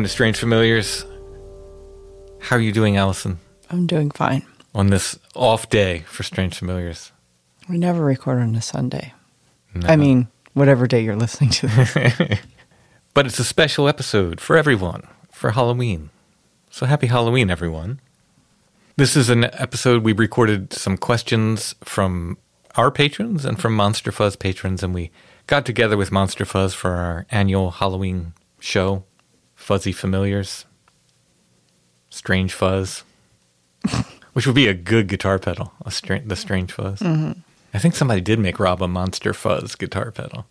Welcome to Strange Familiars. How are you doing, Alison, I'm doing fine. on this off day for Strange Familiars? We never record on a Sunday. I mean, whatever day you're listening to this. But it's a special episode for everyone for Halloween. So happy Halloween, everyone. This is an episode we recorded some questions from our patrons and from Monster Fuzz patrons, and we got together with Monster Fuzz for our annual Halloween show, Fuzzy Familiars, Strange Fuzz, which would be a good guitar pedal, a stra- the Strange Fuzz. Mm-hmm. I think somebody did make Rob a Monster Fuzz guitar pedal.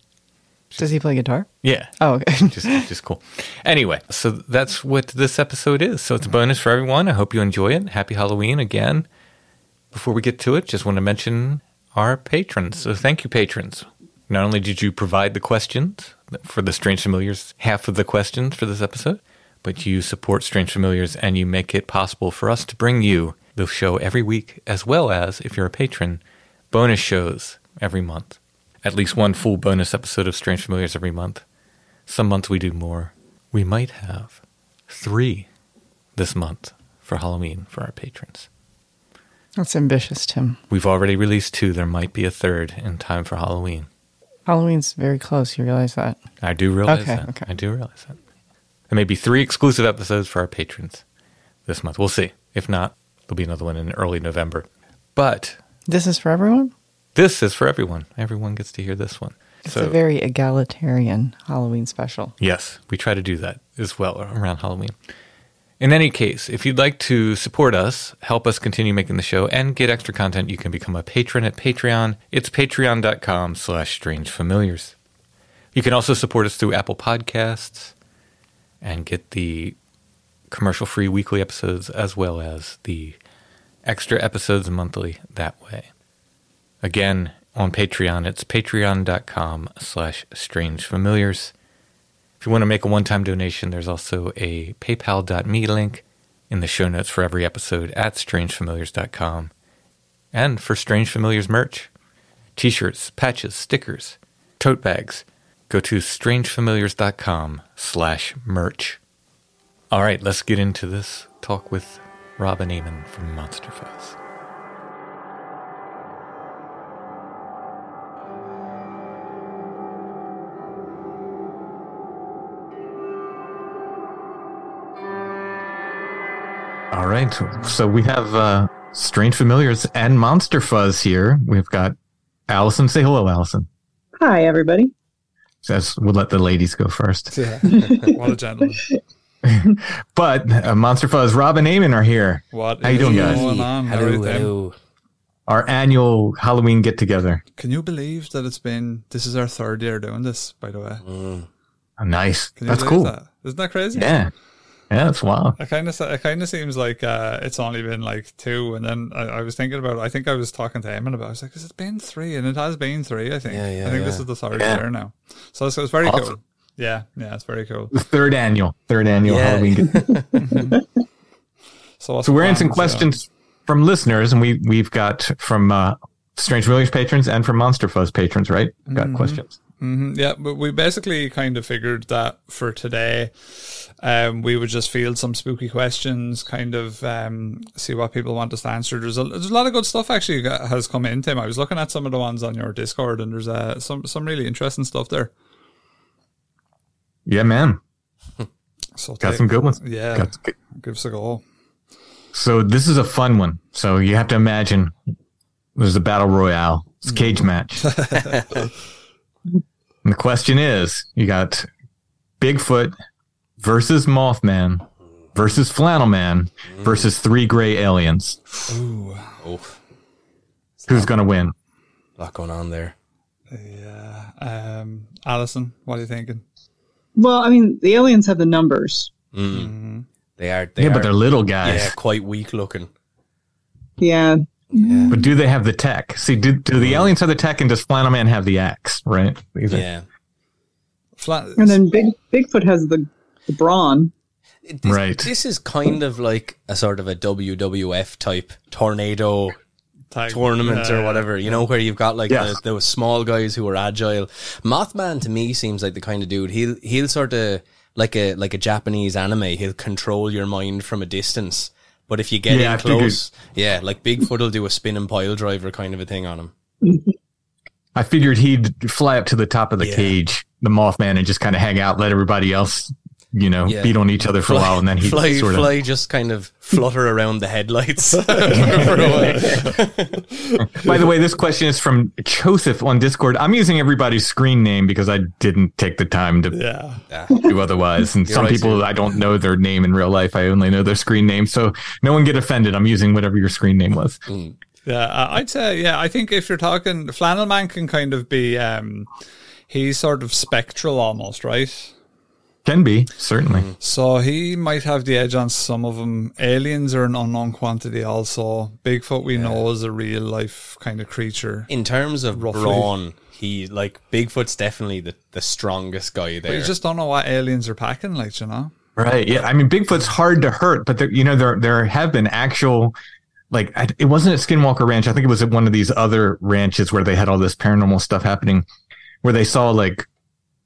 Does he play guitar? Yeah. Oh, okay. just just cool. Anyway, so that's what this episode is. So it's a mm-hmm. bonus for everyone. I hope you enjoy it. Happy Halloween again. Before we get to it, just want to mention our patrons. So thank you, patrons. Not only did you provide the questions for the Strange Familiars, half of the questions for this episode, but you support Strange Familiars and you make it possible for us to bring you the show every week, as well as, if you're a patron, bonus shows every month. At least one full bonus episode of Strange Familiars every month. Some months we do more. We might have three this month for Halloween for our patrons. That's ambitious, Tim. We've already released two. There might be a third in time for Halloween. Halloween's very close. You realize that? I do realize Okay, that. okay. I do realize that. There may be three exclusive episodes for our patrons this month. We'll see. If not, there'll be another one in early November. But This is for everyone? this is for everyone. Everyone gets to hear this one. It's a very egalitarian Halloween special. Yes, we try to do that as well around Halloween. In any case, if you'd like to support us, help us continue making the show, and get extra content, you can become a patron at Patreon. It's patreon.com slash strangefamiliars. You can also support us through Apple Podcasts and get the commercial-free weekly episodes as well as the extra episodes monthly that way. Again, on Patreon, it's patreon.com slash strangefamiliars. If you want to make a one time donation, there's also a paypal.me link in the show notes for every episode at strangefamiliars.com. And for Strange Familiars merch, t shirts, patches, stickers, tote bags, go to strangefamiliars.com slash merch. All right, let's get into this talk with Robin Eamonn from Monster Fuzz. All right. So we have uh, Strange Familiars and Monster Fuzz here. We've got Alison. Say hello, Alison. Hi, everybody. Says we'll let the ladies go first. Yeah. what a gentleman. But uh, Monster Fuzz, Rob and Eamonn are here. What How you doing, guys? going on? How are Hello, you hello. Our annual Halloween get together. Can you believe that it's been, this is our third year doing this, by the way? Mm. Oh, nice. That's believe cool. That? Isn't that crazy? Yeah. Yeah, that's wild. It kind of it kind of seems like uh, it's only been like two, and then I, I was thinking about. I think I was talking to Eamonn about. it. I was like, "Has it been three? And it has been three. I think. Yeah, yeah, I think this is the third Yeah. year now. So it's, it's very Awesome. cool. Yeah, yeah, it's very cool. The third annual, third annual Yeah. Halloween get So, So we're answering plans, questions from listeners, and we we've got from uh, Strange Familiars patrons and from Monster Fuzz patrons, right? We've got questions. hmm Yeah, but we basically kind of figured that for today, um, we would just field some spooky questions, kind of um, see what people want us to answer. There's a, there's a lot of good stuff actually has come in, Tim. I was looking at some of the ones on your Discord, and there's uh, some some really interesting stuff there. Yeah, man, So got take- some good ones. Yeah, Got give us a go. So this is a fun one. So you have to imagine there's a battle royale. It's a cage match. and the question is, you got Bigfoot versus Mothman versus Flannel Man versus three gray aliens. Ooh, Oh, Who's going to win? a lot going on there. yeah. Um, Alison, what are you thinking? Well, I mean, the aliens have the numbers. Mm. They are. They Yeah, are, but they're little guys. yeah, quite weak looking. Yeah. Yeah, But do they have the tech? See, do, do the aliens have the tech and does Flannel Man have the axe, right? These are- yeah. Fla- And then Big Bigfoot has the, the brawn. This, Right. This is kind of like a sort of a WWF type tornado Tag- tournament or uh, whatever, you know, where you've got like Yes. the, those small guys who are agile. Mothman to me seems like the kind of dude he'll he'll sort of like a like a Japanese anime. He'll control your mind from a distance. But if you get Yeah, I in figured- close, yeah, like Bigfoot will do a spin and pile driver kind of a thing on him. I figured he'd fly up to the top of the Yeah. cage, the Mothman, and just kind of hang out, let everybody else, you know, Yeah. beat on each other for a while, and then he'd fly, sort of. fly just kind of flutter around the headlights for a while. By the way, this question is from Joseph on Discord. I'm using everybody's screen name because I didn't take the time to Yeah. do otherwise. And You're some right, people, Sam. I don't know their name in real life. I only know their screen name. So no one get offended. I'm using whatever your screen name was. Yeah, I- I'd say yeah. I think if you're talking Flannel Man can kind of be um, he's sort of spectral almost, right? Can be, certainly. Mm. So he might have the edge on some of them. Aliens are an unknown quantity. Also, Bigfoot we know is a real life kind of creature. In terms of Roughly. brawn, he like Bigfoot's definitely the, the strongest guy there. But you just don't know what aliens are packing, like you know. Right. Yeah. I mean, Bigfoot's hard to hurt, but there, you know, there, there have been actual, like, it wasn't at Skinwalker Ranch. I think it was at one of these other ranches where they had all this paranormal stuff happening where they saw like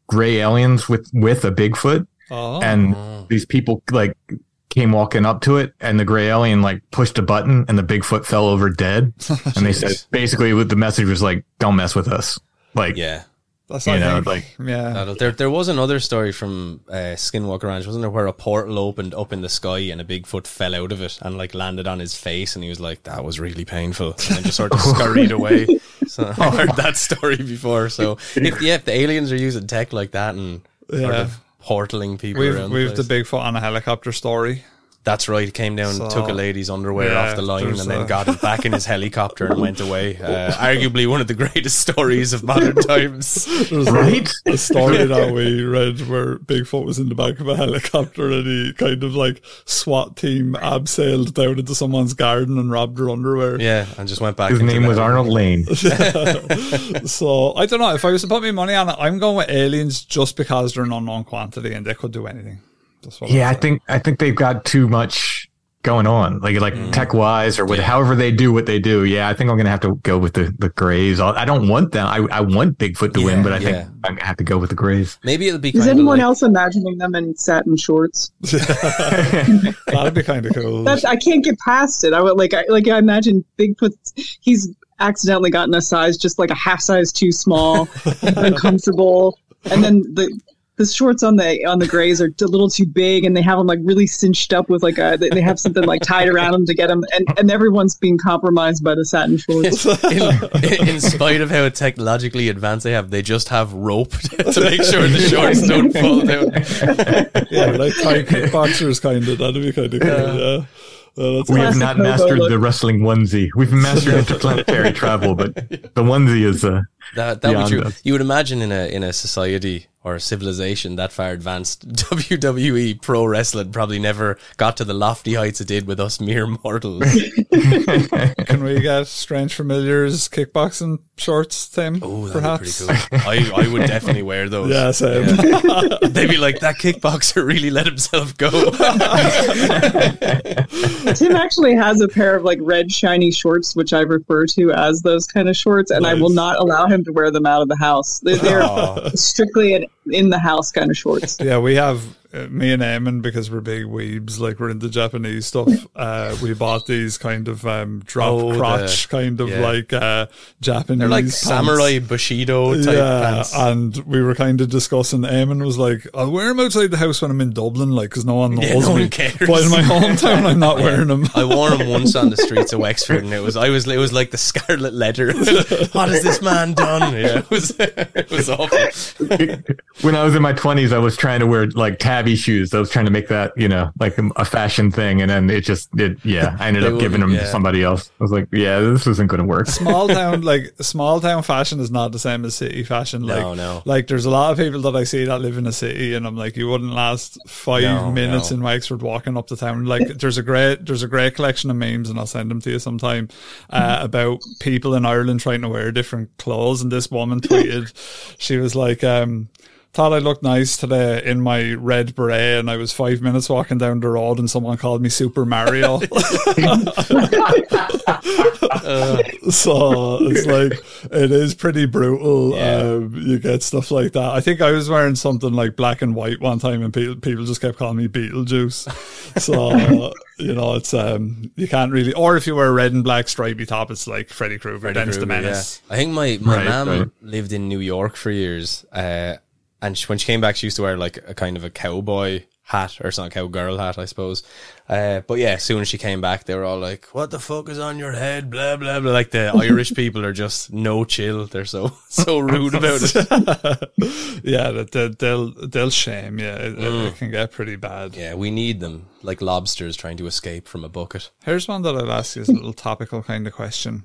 gray aliens with, with a Bigfoot Oh, and these people like came walking up to it and the gray alien like pushed a button and the Bigfoot fell over dead. and they said basically what the message was like, don't mess with us. Like, yeah. That's you I know, think. like- yeah. There, there was another story from uh, Skinwalker Ranch, wasn't there, where a portal opened up in the sky and a Bigfoot fell out of it and like landed on his face, and he was like, "That was really painful," and then just sort of scurried away. So I heard that story before. So if yeah, if the aliens are using tech like that and sort of portaling people We've around, we've the, the. Bigfoot on a helicopter story. That's right. He came down, So- took a lady's underwear Yeah, off the line, and then a- got it back in his helicopter and went away. Uh, arguably one of the greatest stories of modern times. right. a story that we read where Bigfoot was in the back of a helicopter and he kind of like SWAT team abseiled down into someone's garden and robbed her underwear. Yeah, and just went back. His into name was Arnold Layne. So I don't know if I was to put my money on it, I'm going with aliens just because they're an unknown quantity and they could do anything. That's what Yeah, I think I think they've got too much going on, like like mm. tech wise or with however they do what they do. Yeah, I think I'm gonna have to go with the the Grays. I I don't want them. I, I want Bigfoot to win, but I yeah. think I'm gonna have to go with the Grays. Maybe it'll be. Is anyone like, else imagining them in satin shorts? that'd be kind of cool. That's I can't get past it. I would like I like I imagine Bigfoot. He's accidentally gotten a size just like a half size too small, uncomfortable, and then the the shorts on the on the grays are a little too big, and they have them like really cinched up with like a they they have something like tied around them to get them, and, and everyone's being compromised by the satin shorts. in, in spite of how technologically advanced they have, they just have rope to make sure the shorts don't fall down. yeah, like Thai kickboxers kind of. That'd be kind of cool. Yeah. Well, that's We have not mastered look. the wrestling onesie. We've mastered interplanetary travel, but the onesie is uh, That that would true. us. You would imagine in a in a society or a civilization that far advanced, WWE pro wrestling probably never got to the lofty heights it did with us mere mortals. Can we get Strange Familiars kickboxing shorts, Tim? Oh, that'd perhaps. be pretty cool. I, I would definitely wear those. Yeah, same. They'd be like that kickboxer really let himself go. Tim actually has a pair of like red shiny shorts, which I refer to as those kind of shorts, and I will not allow him to wear them out of the house. They're, they're strictly an in the house kind of shorts. Yeah, we have me and Eamonn because we're big weebs, like we're into Japanese stuff. Uh, we bought these kind of um, drop Oh, the- crotch, kind of yeah. like uh, Japanese. They're like pants. samurai bushido type yeah, pants. and we were kind of discussing. Eamonn was like, "I'll wear them outside the house when I'm in Dublin, like, because no one knows Yeah, no me. one cares. But in my hometown, I'm not wearing them." I wore them once on the streets of Wexford, and it was I was it was like the scarlet letter. what has this man done? Yeah, it was it was awful. when I was in my twenties, I was trying to wear like tabby shoes. I was trying to make that, you know, like a fashion thing. And then it just did. Yeah. I ended up giving them to somebody else. I was like, yeah, this isn't going to work. small town like small town fashion is not the same as city fashion. Like, No, no. like there's a lot of people that I see that live in a city, and I'm like, you wouldn't last five No, minutes no. in Wexford walking up the town. Like, there's a great there's a great collection of memes, and I'll send them to you sometime uh, about people in Ireland trying to wear different clothes. And this woman tweeted, she was like, um. Thought I looked nice today in my red beret, and I was five minutes walking down the road, and someone called me Super Mario. so it's like it is pretty brutal. Um, you get stuff like that. I think I was wearing something like black and white one time, and people people just kept calling me Beetlejuice. So you know, it's um you can't really. Or if you wear a red and black stripy top, it's like Freddy Krueger, Dennis the Menace. yeah. I think my my Right, mom right. lived in New York for years, uh, and she, when she came back, she used to wear like a kind of a cowboy hat or some cowgirl hat, I suppose. Uh, but yeah, as soon as she came back, they were all like, "What the fuck is on your head?" Blah blah blah. Like the Irish people are just no chill. They're so so rude about it. Yeah, that they, they'll they'll shame. Yeah, it, it- it can get pretty bad. Yeah, we need them like lobsters trying to escape from a bucket. Here's one that I'll ask you as a little topical kind of question.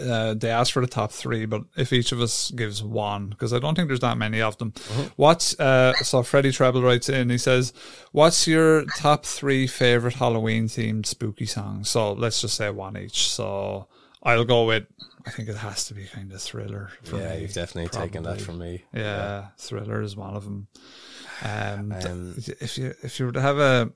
Uh, they asked for the top three, but if each of us gives one, because I don't think there's that many of them. What's uh, so Freddie Treble writes in. He says, "What's your top three favorite Halloween themed spooky songs?" So let's just say one each. So I'll go with. I think it has to be kind of thriller. Yeah, me, you've definitely taken that from me. Yeah, thriller is one of them. Um, Um, if you if you were to have a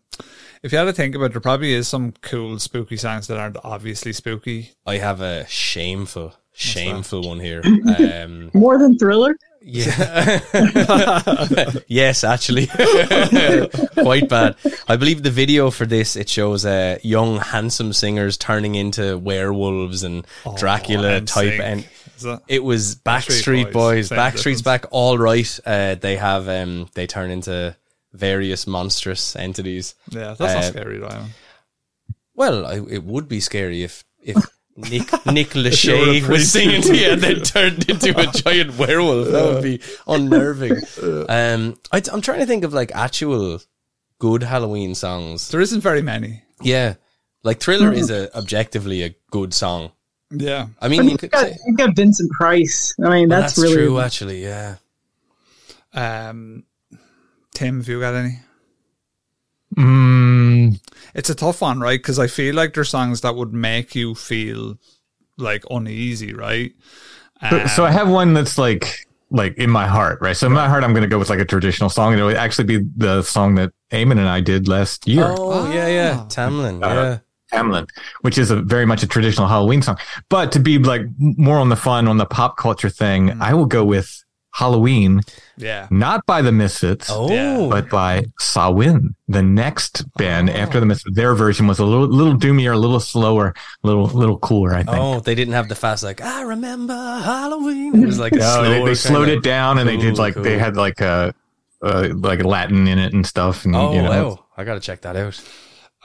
if you had to think about, it, there probably is some cool spooky songs that aren't obviously spooky. I have a shameful, shameful one here. Um, More than Thriller. Yeah. yes, actually. Quite bad. I believe the video for this it shows uh, young handsome singers turning into werewolves and Dracula type NSYNC. and Is that- it was Backstreet Backstreet Boys. Boys, Backstreet's difference. back all right. Uh, they have um they turn into various monstrous entities. Yeah, that's not Uh, scary, Ryan. Well, I, it would be scary if if Nick Nick you were a Lachey was singing to you and then turned into a giant werewolf. That would be unnerving. Um, I, I'm trying to think of like actual good Halloween songs. There isn't very many. Yeah, like Thriller is a objectively a good song. Yeah, I mean, But you you've could got, say, you've got Vincent Price. I mean, Well, that's, that's really true. Actually, yeah. um, Tim, have you got any? Mm, It's a tough one, right? Because I feel like there's songs that would make you feel like uneasy, right? so, so I Um, have one that's like like in my heart, right? So in my heart, I'm going to go with like a traditional song, and it would actually be the song that Eamonn and I did last year. Oh, yeah, yeah. Ah. Tam Lin. Uh, yeah. Tam Lin, which is a very much a traditional Halloween song. But to be like more on the fun, on the pop culture thing, Mm. I will go with Halloween, yeah, not by the Misfits, Oh, but by Samhain, the next band Oh. after the Misfits. Their version was a little, little doomier, a little slower, a little, little cooler. I think. oh, they didn't have the fast like I remember Halloween. It was like No, they, they slowed kinda- it down, and they did like cool. they had like a uh, like Latin in it and stuff. And, Oh you know, wow, I gotta check that out.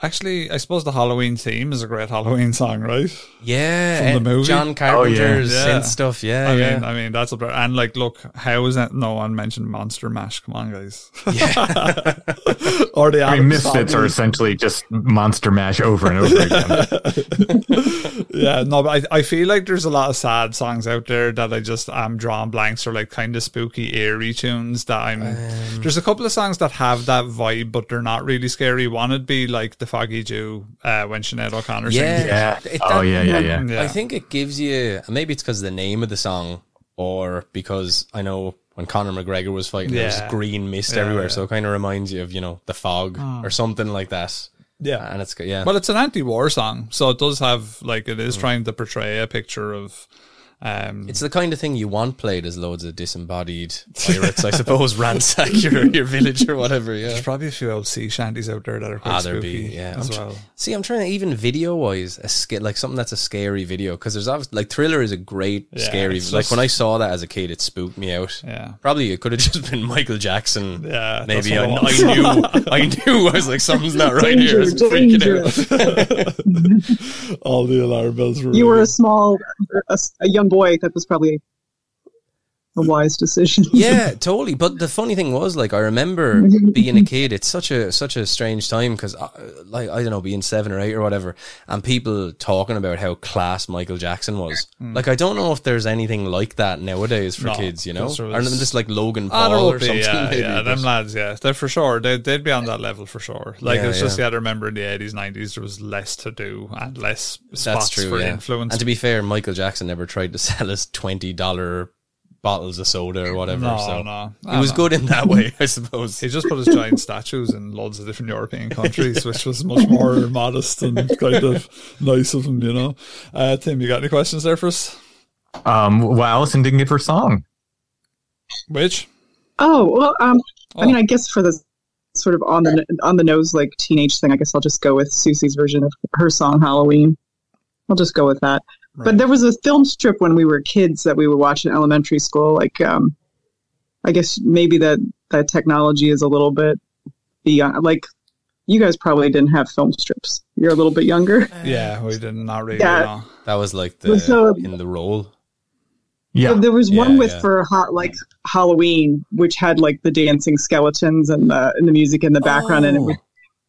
Actually, I suppose the Halloween theme is a great Halloween song, right? Yeah, From the movie? John Carpenter's Yeah. synth stuff. Yeah, I yeah. mean, I mean that's a and like, look, how is that? No one mentioned Monster Mash. Come on, guys. Yeah, or the I mean, Misfits are essentially just Monster Mash over and over again. yeah, no, but I, I feel like there's a lot of sad songs out there that I just am drawing blanks or like kind of spooky, eerie tunes that I'm. Um, there's a couple of songs that have that vibe, but they're not really scary. One would be like the Foggy Dew uh, when Sinead O'Connor Yeah. sings. Yeah. It- Oh, that- yeah, yeah, yeah. Yeah. I think it gives you maybe it's because the name of the song, or because I know when Conor McGregor was fighting, there was green mist Yeah, everywhere, yeah. so it kind of reminds you of you know the fog or something like that. Yeah. and it's yeah. Well, it's an anti-war song, so it does have like it is Mm. trying to portray a picture of. Um, It's the kind of thing you want played as loads of disembodied pirates, I suppose, ransack your, your village or whatever. Yeah. there's probably a few old sea shanties out there that are quite Ah, spooky be, yeah. as I'm tr- well. See, I'm trying to even video wise, a sca- like something that's a scary video because there's obviously like Thriller is a great Yeah, scary. it's Like just- when I saw that as a kid, it spooked me out. Yeah. Probably it could have just been Michael Jackson. Yeah, maybe that's I, what I knew. I knew. I was like, something's not right here. I was Danger, freaking out. All the alarm bells were. You were a small, a, a young boy. That was probably a wise decision. yeah, totally. But the funny thing was, like, I remember being a kid. It's such a such a strange time because, like, I don't know, being seven or eight or whatever, and people talking about how class Michael Jackson was. Like, I don't know if there's anything like that nowadays for No, kids. You know, because or was- just like Logan Ah, Paul or would be, something. yeah, maybe, yeah, but- them lads, yeah, they're for sure. They they'd be on that level for sure. Like Yeah, it's just yeah. yeah, I remember in the eighties, nineties, there was less to do and less That's spots true. for yeah. influence. And to be fair, Michael Jackson never tried to sell us twenty dollar bottles of soda or whatever. No, so no. it was no. good in that way, I suppose. he just put his giant statues in loads of different European countries, which was much more modest and kind of nice of him, you know. Uh, Tim, you got any questions there for us? um, well, Alison didn't give her song. Which? Oh well, um, I mean, Oh. I guess for the sort of on the on the nose like teenage thing, I guess I'll just go with Siouxsie's version of her song Halloween. I'll just go with that. But there was a film strip when we were kids that we would watch in elementary school. Like, um, I guess maybe that that technology is a little bit beyond. Like, you guys probably didn't have film strips. You're a little bit younger. Yeah, we did not really. Yeah. know. That was like the So- in the role. Yeah. There was Yeah, one with yeah. for hot like Halloween, which had like the dancing skeletons and the and the music in the background, and it Oh.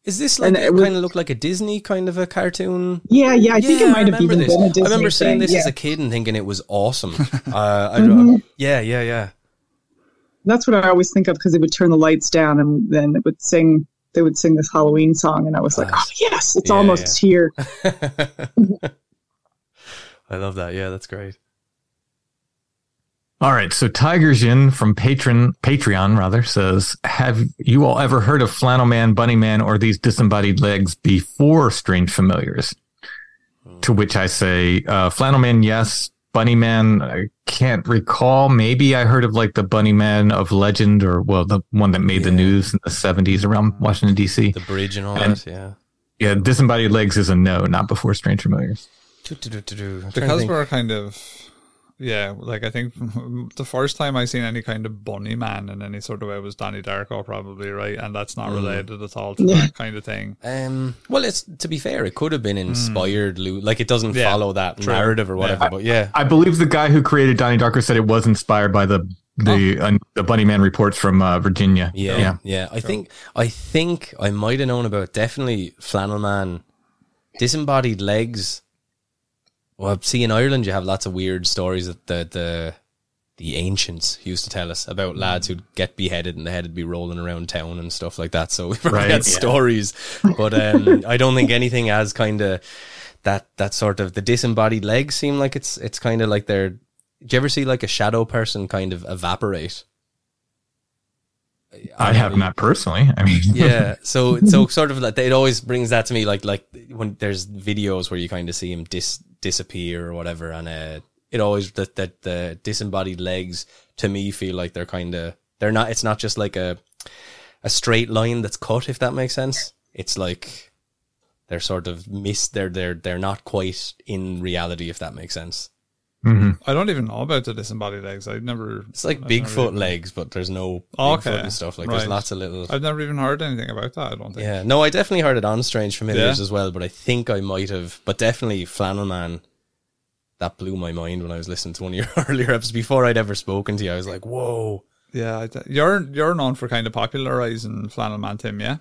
Is this like it, was- kind of look like a Disney kind of a cartoon? yeah, yeah. I think Yeah, it might have been. this. been I remember seeing thing, this yeah. as a kid and thinking it was awesome. uh, I, Mhm. yeah, yeah, yeah. That's what I always think of because it would turn the lights down and then it would sing. They would sing this Halloween song, and I was like. "Oh yes, it's Yeah, almost here." I love that. Yeah, that's great. All right. So Tiger Jin from Patron, Patreon rather says, have you all ever heard of Flannel Man, Bunny Man, or these disembodied legs before Strange Familiars? To which I say, uh, Flannel Man, yes. Bunny Man, I can't recall. Maybe I heard of like the Bunny Man of Legend or, well, the one that made the news in the 70s around Washington, D.C. The bridge and all And- that. Yeah. Yeah, Disembodied Legs is a no, not before Strange Familiars. Because we're kind of yeah like i think the first time i seen any kind of bunny man in any sort of way was donnie darko probably right and that's Mm. not related at all to Yeah. that kind of thing Um, well, it's to be fair, it could have been inspired. Lou, like it doesn't. Yeah, follow that true. narrative or whatever. Yeah. But yeah, I believe the guy who created Donnie Darko said it was inspired by the the uh, the Bunny Man reports from uh, Virginia. Yeah, yeah. yeah. I think I think I might have known about definitely Flannel Man, disembodied legs. Well, see, in Ireland you have lots of weird stories that the the the ancients used to tell us about lads who'd get beheaded and the head would be rolling around town and stuff like that. So we probably Right, had yeah. stories, but um, I don't think anything as kind of that that sort of the disembodied legs seem like it's it's kind of like they're. Do you ever see like a shadow person kind of evaporate? I have not personally. I mean, yeah so so sort of like it always brings that to me like like when there's videos where you kind of see him dis disappear or whatever and uh it always that that the disembodied legs to me feel like they're kind of they're not it's not just like a a straight line that's cut if that makes sense. It's like they're sort of missed they're they're they're not quite in reality if that makes sense Mhm. I don't even know about the disembodied legs. I've never. It's like I've Bigfoot even- legs, but there's no Oh, Bigfoot okay. and stuff. Like Right. there's lots of little. I've never even heard anything about that. I don't think. Yeah, no, I definitely heard it on Strange Familiars Yeah. as well, but I think I might have. But definitely Flannel Man. That blew my mind when I was listening to one of your earlier episodes. Before I'd ever spoken to you, I was like, "Whoa!" Yeah, you're you're known for kind of popularizing flannel man, Tim. Yeah.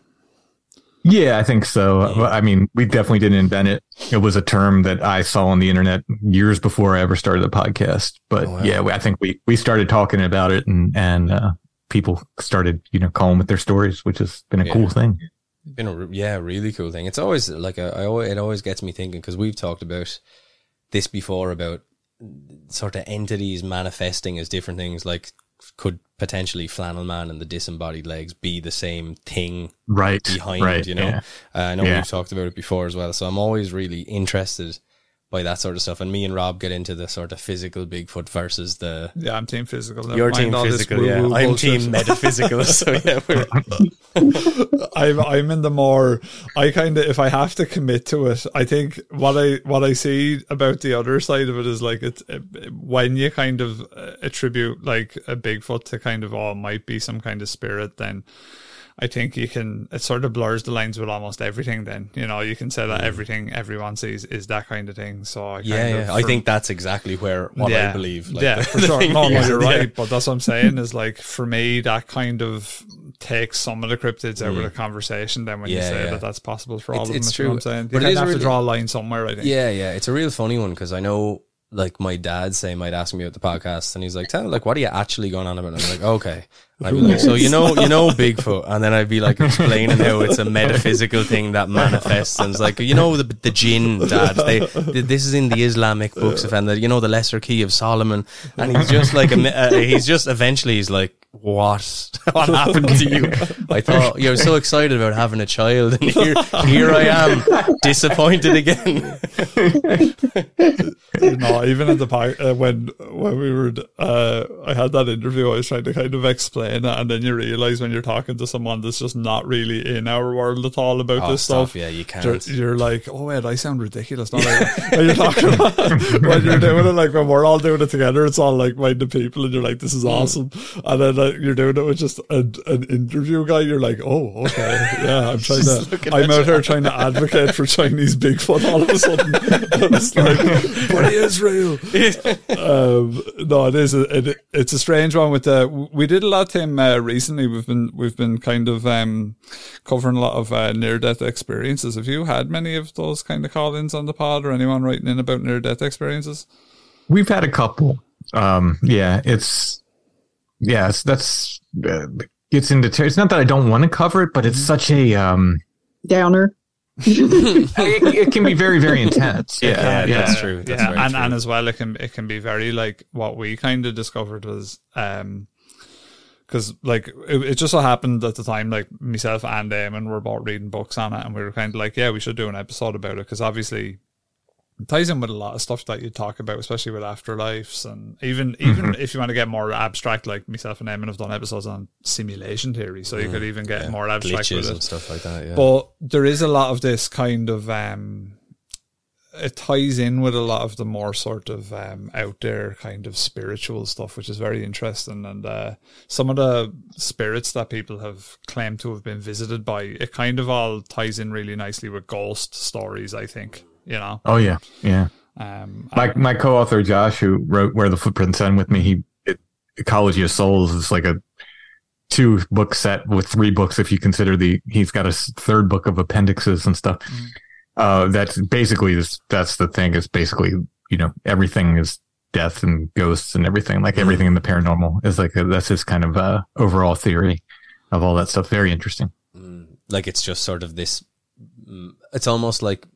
Yeah, I think so. Well, I mean, we definitely didn't invent it. It was a term that I saw on the internet years before I ever started the podcast. But Oh, wow. yeah, I think we, we started talking about it and, and, uh, people started, you know, calling with their stories, which has been a Yeah. cool thing. been a yeah really cool thing. It's always like a, I always, it always gets me thinking because we've talked about this before about sort of entities manifesting as different things. Like, could potentially Flannel Man and the disembodied legs be the same thing Right. behind? right. you know, yeah. uh, I know Yeah. we've talked about it before as well. So I'm always really interested by that sort of stuff. And me and Rob get into the sort of physical Bigfoot versus the Yeah, I'm team physical. Never your mind team all this physical. Yeah, woo-woo I'm bullshit. team metaphysical. so yeah, we're, I'm I'm in the more I kind of if I have to commit to it, I think what I what I see about the other side of it is like it's it, when you kind of uh, attribute like a Bigfoot to kind of oh might be some kind of spirit, then I think you can it sort of blurs the lines with almost everything. Then you know you can say that everything everyone sees is that kind of thing. So I kind Mm. yeah, of, yeah. I think that's exactly where what I believe. Like, yeah, the- for the sure. No, no, you're yeah. right. But that's what I'm saying is like for me, that kind of takes some of the cryptids out of the conversation. Then when you Mm. Say yeah. that that's possible for It's- all of them, it's if you know true. what I'm saying. But You it kind is of have really- to draw a line somewhere. I think. Yeah, yeah. It's a real funny one because I know, like, my dad say might ask me about the podcast, and he's like, "Tell, like, what are you actually going on about?" And I'm like, "Okay." I'd be like, "So you know, you know, Bigfoot," and then I'd be like explaining how it's a metaphysical thing that manifests, and it's like, you know, the the jinn, dad. They, th- this is in the Islamic books of, and the, you know, the Lesser Key of Solomon, and he's just like, a, uh, he's just eventually, he's like. What? What happened to you? I thought you were so excited about having a child, and here, here I am, disappointed again. no, even in the park uh, when when we were, uh, I had that interview. I was trying to kind of explain it, and then you realize when you're talking to someone that's just not really in our world at all about Oh, this stop. stuff. Yeah, you can't. you're like, oh wait, I sound ridiculous. Not like, when you're talking about when you're doing it, like when we're all doing it together, it's all like minded people, and you're like, this is awesome. And then like, you're doing it with just an, an interview guy. You're like, oh, okay, yeah. I'm trying Just to. I'm out you. here trying to advocate for Chinese Bigfoot. All of a sudden, it's like, but he is real. um, no, it is. A, it, it's a strange one. With the we did a lot to him uh, recently. We've been we've been kind of um, covering a lot of uh, near death experiences. Have you had many of those kind of call-ins on the pod, or anyone writing in about near death experiences? We've had a couple. Um, yeah, it's, yeah, it's, that's, uh, gets into, ter- it's not that I don't want to cover it, but it's such a, um, Downer. it, it can be very, very intense. Yeah. Yeah, yeah. that's true. That's yeah, and true. and as well, it can it can be very like what we kind of discovered was um. Because like it, it just so happened at the time, like myself and Damon were both reading books on it, and we were kind of like, yeah, we should do an episode about it because obviously it ties in with a lot of stuff that you talk about, especially with afterlives, and even even if you want to get more abstract, like myself and Damon have done episodes on simulation theory, so you could even get Yeah, more abstract with it. and stuff like that. Yeah. But there is a lot of this kind of um it ties in with a lot of the more sort of um out there kind of spiritual stuff, which is very interesting. And uh some of the spirits that people have claimed to have been visited by, it kind of all ties in really nicely with ghost stories, I think. You know? Oh yeah. Yeah. Um My, my co-author Josh, who wrote Where the Footprints End with me, he, it, Ecology of Souls is like a two book set with three books. If you consider the, he's got a third book of appendixes and stuff. Uh, that's basically, this, that's the thing is basically, you know, everything is death and ghosts and everything, like everything in the paranormal is like, a, that's his kind of, uh, overall theory of all that stuff. Very interesting. like it's just sort of this. mm, It's almost like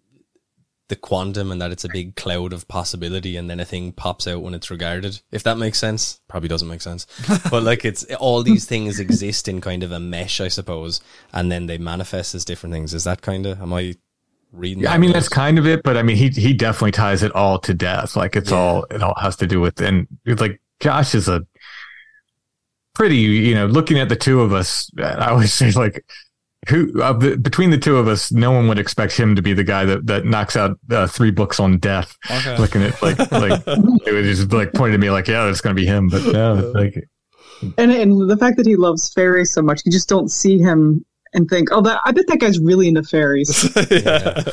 the quantum, and that it's a big cloud of possibility, and then a thing pops out when it's regarded. If that makes sense, probably doesn't make sense. but like it's all these things exist in kind of a mesh, I suppose, and then they manifest as different things. Is that kind of? Am I reading? Yeah, that I mean that's kind of it, but I mean he he definitely ties it all to death. Like it's all it all has to do with and it's like Josh is a pretty you know looking at the two of us. I always say like who uh, b- between the two of us, no one would expect him to be the guy that, that knocks out uh, three books on death. Okay. Looking at like like it was just like pointing to me like, yeah, it's gonna be him. But no, like And and the fact that he loves fairies so much, you just don't see him and think, oh, that I bet that guy's really into fairies. yeah.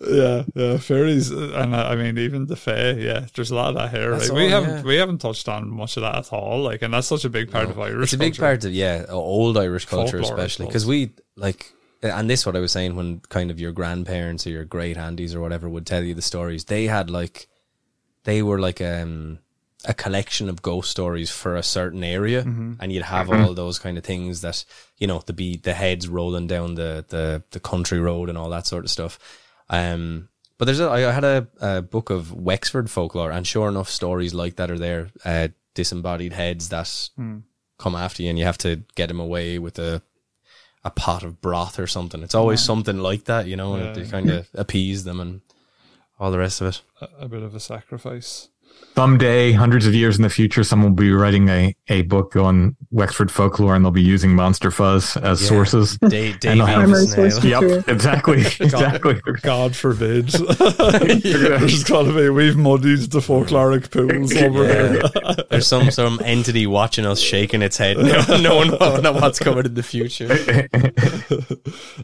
yeah, yeah, fairies, uh, and uh, I mean even the fae. Yeah, there's a lot of that here. That's Like, we haven't yeah. we haven't touched on much of that at all. Like, and that's such a big part of Irish. It's a big culture. part of yeah, old Irish culture, Folklore, especially because we like, and this is what I was saying when kind of your grandparents or your great aunties or whatever would tell you the stories. They had like, they were like um a collection of ghost stories for a certain area, and you'd have all those kind of things that you know the be the heads rolling down the the the country road and all that sort of stuff. Um, but there's a, I had a, a book of Wexford folklore, and sure enough, stories like that are there. Uh, disembodied heads that come after you, and you have to get them away with a a pot of broth or something. It's always something like that, you know, and Yeah. to kind of appease them and all the rest of it. a, a bit of a sacrifice. Someday, hundreds of years in the future, someone will be writing a, a book on Wexford folklore and they'll be using Monster Fuzz as Yeah. sources. Da- And have- the Primary snail. source. Yep, exactly, exactly. God forbid. There's got to be we've muddied the folkloric pools over here. There's some some entity watching us shaking its head, no, knowing what, what's coming in the future.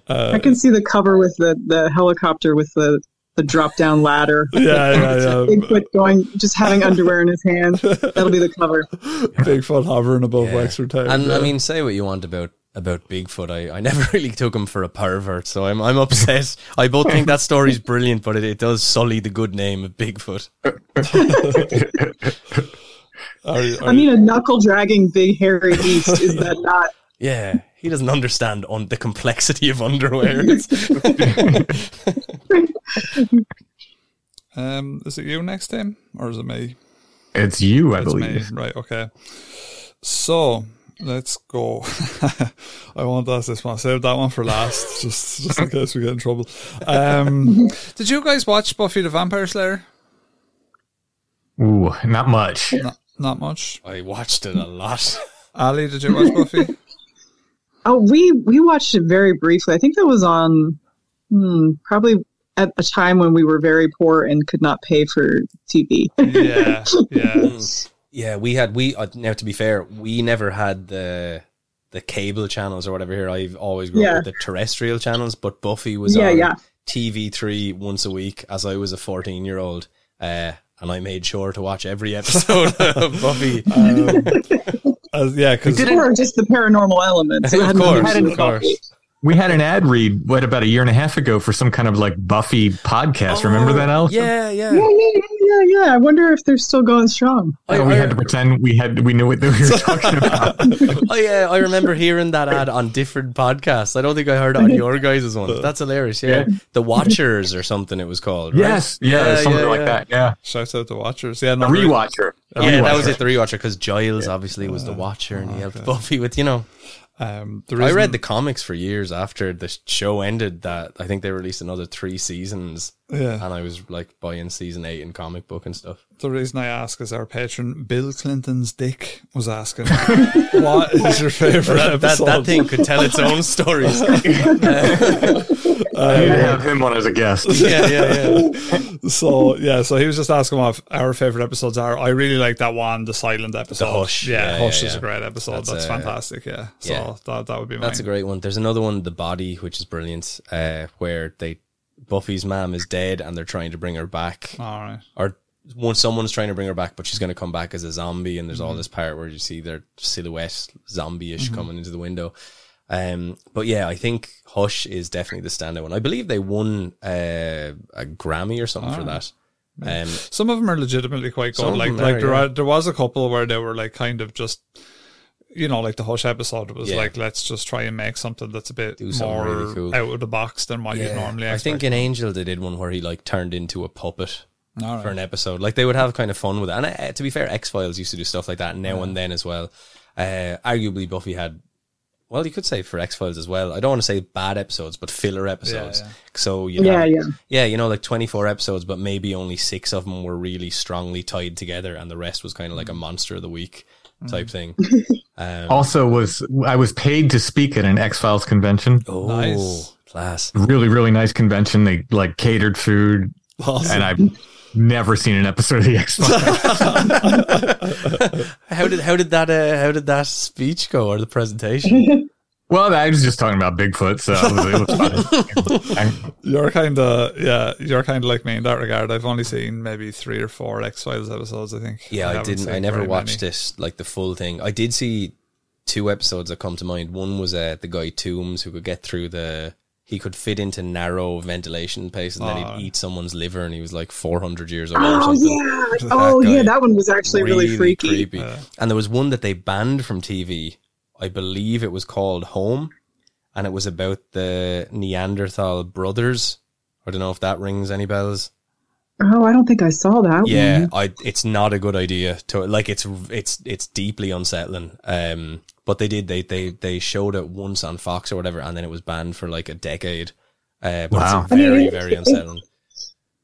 Uh, I can see the cover with the, the helicopter with the, the drop down ladder. Yeah, yeah, yeah. Bigfoot going, just having underwear in his hand. That'll be the cover. Bigfoot hovering above Yeah. Wexford Town. And yeah. I mean, say what you want about about Bigfoot. I, I never really took him for a pervert, so I'm I'm upset. I both think that story's brilliant, but it, it does sully the good name of Bigfoot. Are you- are I mean, a knuckle dragging big hairy beast. Is that not? Yeah, he doesn't understand on the complexity of underwear. Um, is it you next time, or is it me? It's you, I It's believe. me, right? Okay. So let's go. I won't ask this one. Save that one for last, just just in case we get in trouble. Um, did you guys watch Buffy the Vampire Slayer? Ooh, not much. Not, not much. I watched it a lot. Ali, did you watch Buffy? Oh, we we watched it very briefly. I think that was on hmm, probably at a time when we were very poor and could not pay for TV. yeah, yeah. Yeah, we had we uh, now to be fair, we never had the the cable channels or whatever here. I've always grown Yeah. up with the terrestrial channels, but Buffy was Yeah, on yeah. TV3 once a week as I was a 14 year old. Uh, and I made sure to watch every episode of Buffy. Uh, yeah, because or just the paranormal elements. Of course, to of course. We had an ad read, what, about a year and a half ago for some kind of like Buffy podcast. Remember that, Al? Yeah, Yeah, yeah, yeah, yeah, yeah. I wonder if they're still going strong. Oh, we had to pretend we had we knew what we were talking about. I, uh, I remember hearing that ad on different podcasts. I don't think I heard it on your guys' one. That's hilarious. Yeah. The Watchers or something it was called. Right? yes, yeah, something like that. Yeah, shout out to The watchers. Yeah, a no, rewatcher. A Yeah, that was it, the rewatcher, because Giles obviously was the watcher and he helped Buffy with, you know. Um, I read the comics for years after the show ended that I think they released another three seasons. Yeah. And I was like buying season eight in comic book and stuff. The reason I ask is our patron Bill Clinton's dick was asking, "What is your favorite That, that, episode?" that thing could tell its own stories. I need to have him on as a guest. yeah, yeah, yeah. So yeah, so he was just asking what our favorite episodes are. I really like that one, the silent episode. Hush. Yeah, Yeah, Hush yeah, is a great episode. That's, That's, uh, fantastic. Yeah. So yeah. that that would be mine. That's a great one. There's another one, The Body, which is brilliant, uh, where they Buffy's mom is dead and they're trying to bring her back. All right. Or one someone's trying to bring her back, but she's going to come back as a zombie. And there's Mm-hmm. all this part where you see their silhouette zombie-ish coming into the window. Um, but yeah, I think Hush is definitely the standout one. I believe they won uh, a Grammy or something for that. Um, Some of them are legitimately quite good. Like like are, there yeah. are, there was a couple where they were like kind of just. You know, like the Hush episode was Yeah. like, let's just try and make something that's a bit more really cool. out of the box than what you normally I think in Angel they did one where he like turned into a puppet All for an episode. Like they would have kind of fun with it. And uh, to be fair, X Files used to do stuff like that now and then as well. Uh, arguably, Buffy had. Well, you could say for X Files as well. I don't want to say bad episodes, but filler episodes. yeah. So you Yeah, yeah. yeah, you know, like twenty four episodes, but maybe only six of them were really strongly tied together, and the rest was kind of like a monster of the week. type thing. Um, Also, was I was paid to speak at an X Files convention. oh, Nice. class. Really, really nice convention. They like catered food, Awesome. and I've never seen an episode of the X Files. How did how did that uh, how did that speech go or the presentation? well, I was just talking about Bigfoot, so it was, it was fun. You're kind of yeah. You're kind of like me in that regard. I've only seen maybe three or four X Files episodes. I think. Yeah, I, haven't didn't. I never watched many. it like the full thing. I did see two episodes that come to mind. One was uh, the guy Tooms who could get through the. He could fit into narrow ventilation space, and then Oh. he'd eat someone's liver, and he was like four hundred years old or Oh something. yeah. Oh guy. yeah, that one was actually really, freaky. creepy. And there was one that they banned from TV. I believe it was called Home, and it was about the Neanderthal brothers. I don't know if that rings any bells. Oh, I don't think I saw that Yeah, one. I it's not a good idea to like it's it's it's deeply unsettling. Um, but they did they they they showed it once on Fox or whatever, and then it was banned for like a decade. Uh, but Wow. it's I mean, very very unsettling.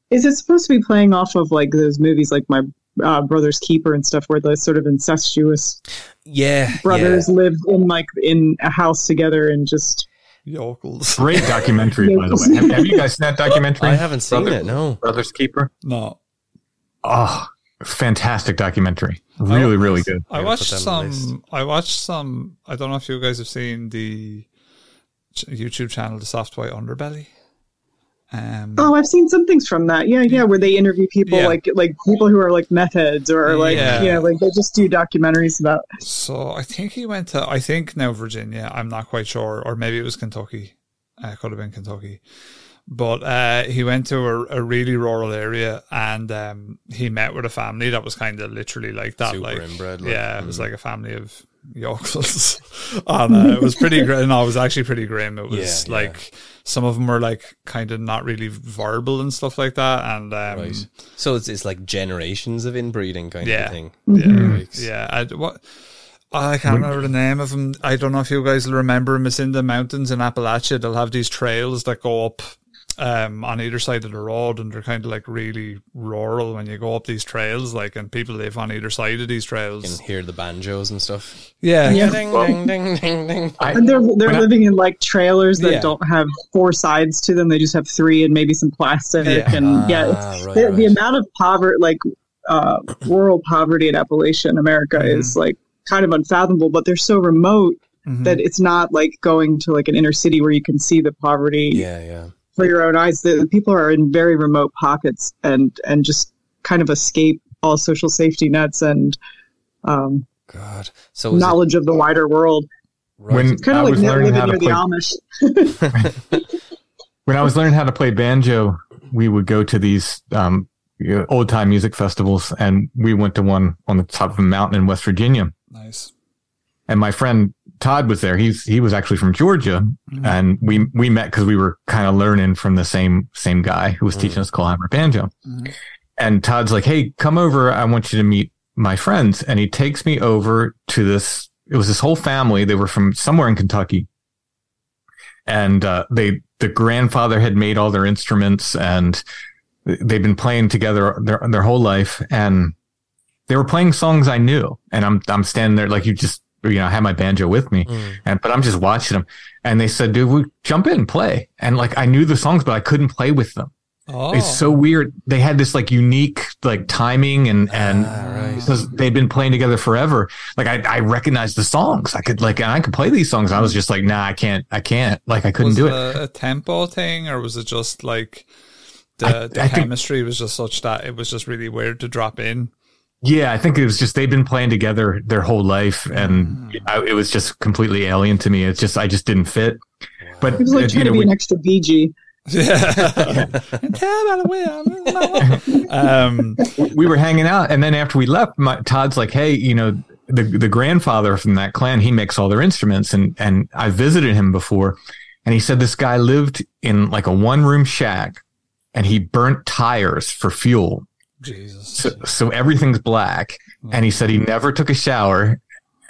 Is it supposed to be playing off of like those movies like my uh, brother's keeper and stuff where the sort of incestuous Yeah, brothers live in like in a house together and just Yokels. Great documentary, by the way. Have, have you guys seen that documentary? I haven't seen Brother- it. No, Brothers Keeper. No, Oh, fantastic documentary. Really, really good. I watched put that on the some. I watched some. I don't know if you guys have seen the YouTube channel, the Soft White Underbelly. Um, oh, I've seen some things from that. Yeah, yeah, where they interview people Yeah. like like people who are like meth heads or like Yeah. yeah, like they just do documentaries about. So I think he went to. I think now Virginia. I'm not quite sure, or maybe it was Kentucky. Uh, could have been Kentucky, but uh, he went to a, a really rural area and um, he met with a family that was kind of literally like that. Super like, inbred, like, yeah, it was like a family of yokels, and uh, it was pretty grim. No, it was actually pretty grim. It was Yeah, yeah. like some of them were like kind of not really verbal and stuff like that, and um, right. So it's it's like generations of inbreeding kind Yeah. of thing. Yeah, Yikes. yeah. I, what I can't remember the name of them. I don't know if you guys will remember them. It's in the mountains in Appalachia. They'll have these trails that go up um, on either side of the road, and they're kind of like really rural when you go up these trails. Like, and people live on either side of these trails. You trails. can hear the banjos and stuff. Yeah, Yeah. Ding ding ding ding ding. And they're they're when I- living in like trailers that Yeah. don't have four sides to them. They just have three and maybe some plastic. Yeah. And yeah, Ah, it's, right, the, the amount of poverty, like uh, rural poverty in Appalachia, America, Mm-hmm. is like kind of unfathomable. But they're so remote Mhm. that it's not like going to like an inner city where you can see the poverty Yeah, yeah. for your own eyes. The, the people are in very remote pockets and and just kind of escape all social safety nets and um, God. So is it- knowledge of the wider world. right. when Kind I of like was learning living how near to the play, Amish. when I was learning how to play banjo, we would go to these um, old time music festivals, and we went to one on the top of a mountain in West Virginia. Nice. And my friend Todd was there. He's he was actually from Georgia, and we we met because we were kind of learning from the same same guy who was teaching us Clawhammer banjo. Mhm. And Todd's like, "Hey, come over. I want you to meet my friends." And he takes me over to this. It was this whole family. They were from somewhere in Kentucky, and uh, they the grandfather had made all their instruments, and they've been playing together their their whole life, and they were playing songs I knew. And I'm I'm standing there like you just you know I had my banjo with me, Mm. and but I'm just watching them. And they said, "Dude, we jump in and play." And like I knew the songs, but I couldn't play with them. Oh, It's so weird. They had this like unique like timing and and Ah, right. because they'd been playing together forever. Like I I recognized the songs. I could like and I could play these songs. I was just like, nah, I can't. I can't. Like I couldn't was do it. A, a tempo thing, or was it just like the, I- the I think- chemistry was just such that it was just really weird to drop in? Yeah, I think it was just they've been playing together their whole life, and I, it was just completely alien to me. It's just I just didn't fit. But It was like uh, trying you know, to be we- an extra Bee Gee. Yeah. And tell by the way, I'm- um, we were hanging out, and then after we left, my, Todd's like, "Hey, you know, the the grandfather from that clan, he makes all their instruments, and and I visited him before, and he said this guy lived in like a one room shack, and he burnt tires for fuel, Jesus. so, so everything's black, and he said he never took a shower."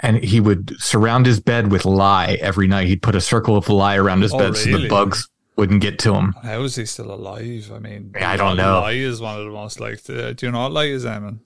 And he would surround his bed with lye every night. He'd put a circle of lye around his Oh, bed so the bugs wouldn't get to him. How is he still alive? I mean, I don't know. Lye is one of the most like. Do you know what lye is, Eamonn?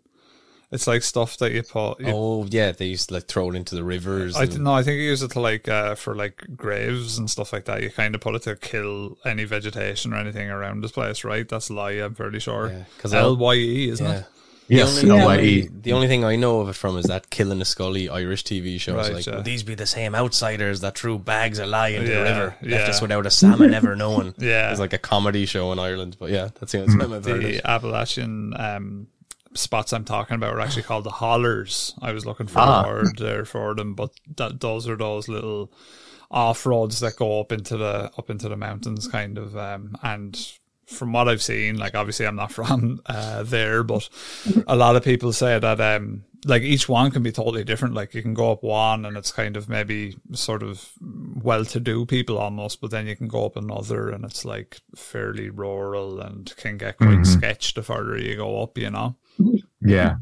It's like stuff that you put. You, Oh yeah, they used to like throw it into the rivers. I and- th- no, I think you use it to like uh, for like graves and stuff like that. You kind of put it to kill any vegetation or anything around this place, right? That's lye. I'm fairly sure. Yeah, 'cause L Y E, isn't yeah. it? Yes, the, only, the, LYE. the only thing I know of it from is that Killinaskully Irish TV show. It's Right, like, yeah. will these be the same outsiders that threw bags of lye into Yeah, the river, left us without a salmon ever knowing? Yeah. it's like a comedy show in Ireland. But yeah, that's the only time I've heard The it. Appalachian um, spots I'm talking about are actually called the hollers. I was looking for Ah. a word there for them, but that, those are those little off roads that go up into the up into the mountains, kind of. Um, and from what I've seen, like obviously I'm not from uh, there, but a lot of people say that um, like each one can be totally different. Like you can go up one and it's kind of maybe sort of well-to-do people almost, but then you can go up another and it's like fairly rural and can get quite sketched the further you go up. You know. Yeah.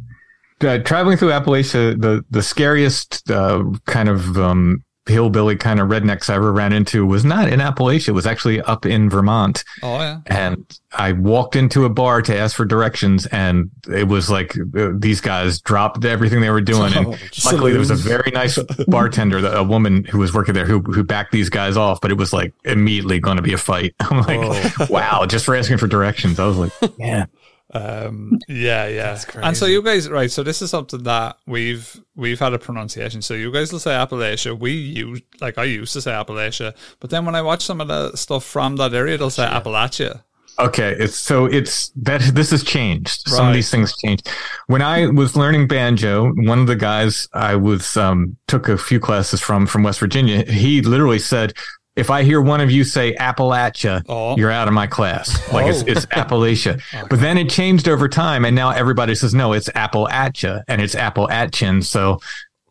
Uh, traveling through Appalachia, the the scariest uh, kind of um, hillbilly kind of rednecks I ever ran into was not in Appalachia. It was actually up in Vermont. Oh yeah. And I walked into a bar to ask for directions, and it was like uh, these guys dropped everything they were doing. And luckily, there was a very nice bartender, a woman who was working there, who who backed these guys off. But it was like immediately going to be a fight. I'm like, wow, just for asking for directions. I was like, yeah. Um, yeah, yeah. And so you guys, right? So this is something that we've we've had a pronunciation. So you guys will say Appalachia. We use like I used to say Appalachia, but then when I watch some of the stuff from that area, they'll say Appalachia. Okay, it's so it's that this has changed. Some of these things changed. When I was learning banjo, one of the guys I was um took a few classes from from West Virginia, he literally said, "If I hear one of you say Appalachia, Oh. you're out of my class." Like it's Oh. it's Appalachia. But then it changed over time, and now everybody says no, it's Appalachia, and it's Appalachian. So.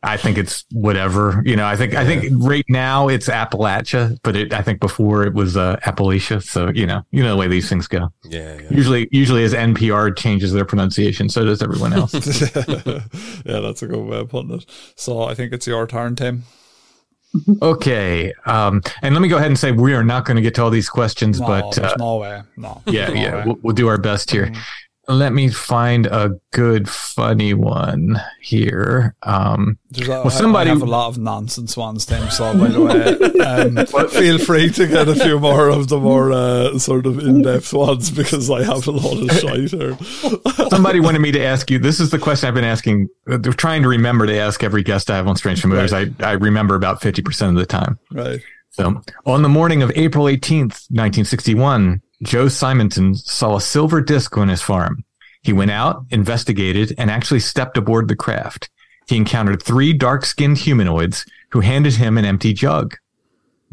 I think it's whatever, you know. I think I think right now it's Appalachia, but it, I think before it was uh, Appalachia. So you know, you know the way these things go. Yeah, yeah. Usually, usually as NPR changes their pronunciation, so does everyone else. yeah, that's a good way of putting it. So I think it's your turn, Tim. okay, um, and let me go ahead and say we are not going to get to all these questions, No, but uh, no way. No. yeah, No yeah, we'll, we'll do our best here. Let me find a good, funny one here. Um, There's a, well, somebody I have a lot of nonsense ones, Tim. So by the way, um, feel free to get a few more of the more uh, sort of in-depth ones because I have a lot of shite here. somebody wanted me to ask you. This is the question I've been asking. uh, trying to remember to ask every guest I have on Strange Familiars. I I remember about fifty percent of the time. Right. So, on the morning of April 18th, 1961, Joe Simonton saw a silver disc on his farm. He went out, investigated, and actually stepped aboard the craft. He encountered three dark skinned humanoids who handed him an empty jug.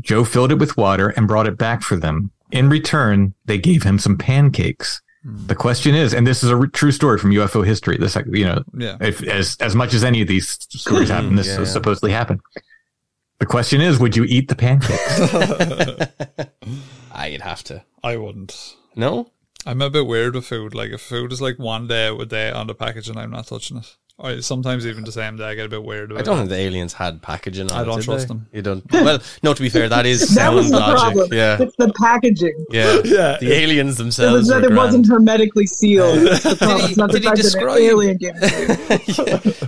Joe filled it with water and brought it back for them. In return, they gave him some pancakes. The question is, and this is a r- true story from UFO history. This, you know, Yeah. if, as as much as any of these stories happen, this Yeah, yeah. supposedly happened. The question is, would you eat the pancakes? Ah, I'd have to. I wouldn't. No? I'm a bit weird with food. Like if food is like one day with day on the package and I'm not touching it. Or sometimes even the same day I get a bit weird about I don't it. think the aliens had packaging on I don't did trust they? them. You don't. Well, no, to be fair, that is That was the logic. problem. Yeah. It's the packaging. Yeah. Yeah. The aliens It themselves was were it wasn't hermetically sealed. That's the problem. he- It's not the did he fact that describe- an alien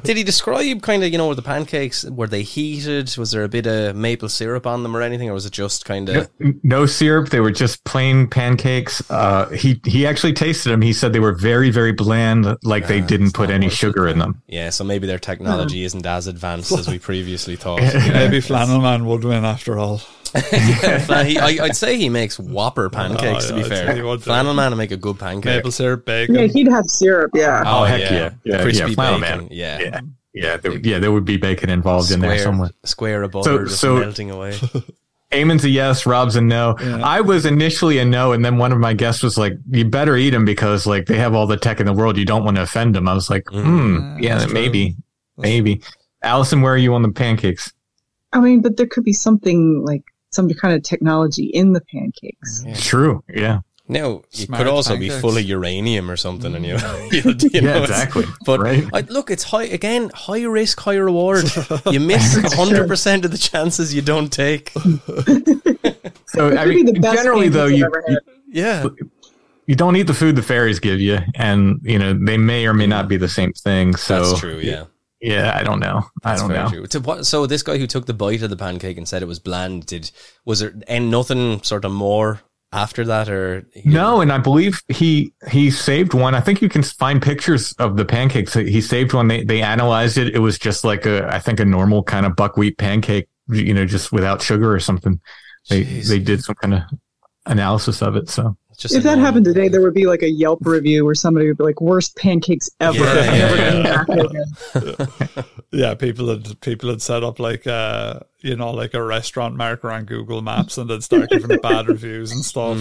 gave it to you. Did he describe kind of, you know, were the pancakes? Were they heated? Was there a bit of maple syrup on them or anything? Or was it just kind of. no syrup. They were just plain pancakes. Uh, he he actually tasted them. He said they were very very bland, like they didn't put any sugar in them. Yeah, so maybe their technology isn't as advanced as we previously thought. Maybe Flannel Man would win after all. Flan- he, I, I'd say he makes whopper pancakes, to Oh, be I'd fair. he would. Flannel Man will make a good pancake. Maple syrup, bacon. Yeah, he'd have syrup. Yeah. Oh, heck yeah. yeah, yeah, Crispy yeah, flannel bacon. man. Yeah. yeah, yeah. There, yeah, there would be bacon involved in there Square, somewhere. square of butter So- just so- melting away. Eamonn's a yes, Rob's a no. I was initially a no, and then one of my guests was like, "You better eat them because like they have all the tech in the world. You don't want to offend them." I was like, "Hmm, yeah, that's maybe, maybe." Alison, where are you on the pancakes? I mean, but there could be something like some kind of technology in the pancakes. True, yeah, Now, it Smart could also be full of uranium or something, and you, mm. you, know, you yeah, know, it's- exactly. But right? I, look, it's high again, high risk, high reward. You miss hundred percent of the chances you don't take. so I mean, the best generally, though, I've you. Yeah, you don't eat the food the fairies give you, and you know they may or may not be the same thing. So That's true. Yeah. Yeah, I don't know. I That's don't know. true. So, what, so this guy who took the bite of the pancake and said it was bland, did was there and nothing sort of more after that, or No, and I believe he he saved one. I think you can find pictures of the pancakes. He saved one. They they analyzed it. It was just like a I think a normal kind of buckwheat pancake, you know, just without sugar or something. They Jeez. they did some kind of analysis of it. So just if that happened today, there would be like a Yelp review where somebody would be like, "Worst pancakes ever." Yeah, yeah, yeah. yeah, people had people had set up like uh you know like a restaurant marker on Google Maps and then start giving bad reviews and stuff.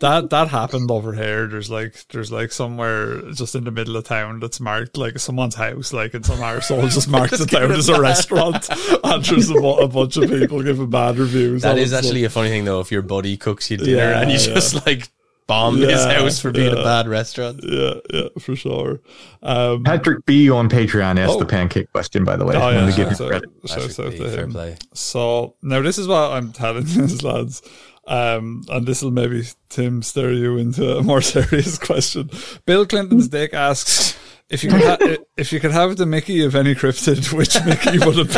That that happened over here. There's like there's like somewhere just in the middle of town that's marked like someone's house, like and some arsehole just marked it down as a restaurant. and there's a, a bunch of people giving bad reviews. That is on is it, so- actually a funny thing though. If your buddy cooks you dinner Yeah, and you yeah. just like bomb his house for being a bad restaurant. yeah, yeah, for sure. Um, Patrick B on Patreon asked Oh. the pancake question. By the way, Oh, I yeah, to give shouts you out- credit. shouts out Patrick to him. play. So now this is what I'm telling you, lads, um, and this will maybe Tim stir you into a more serious question. Bill Clinton's dick asks. If you could ha- if you could have the Mickey of any cryptid, which Mickey would it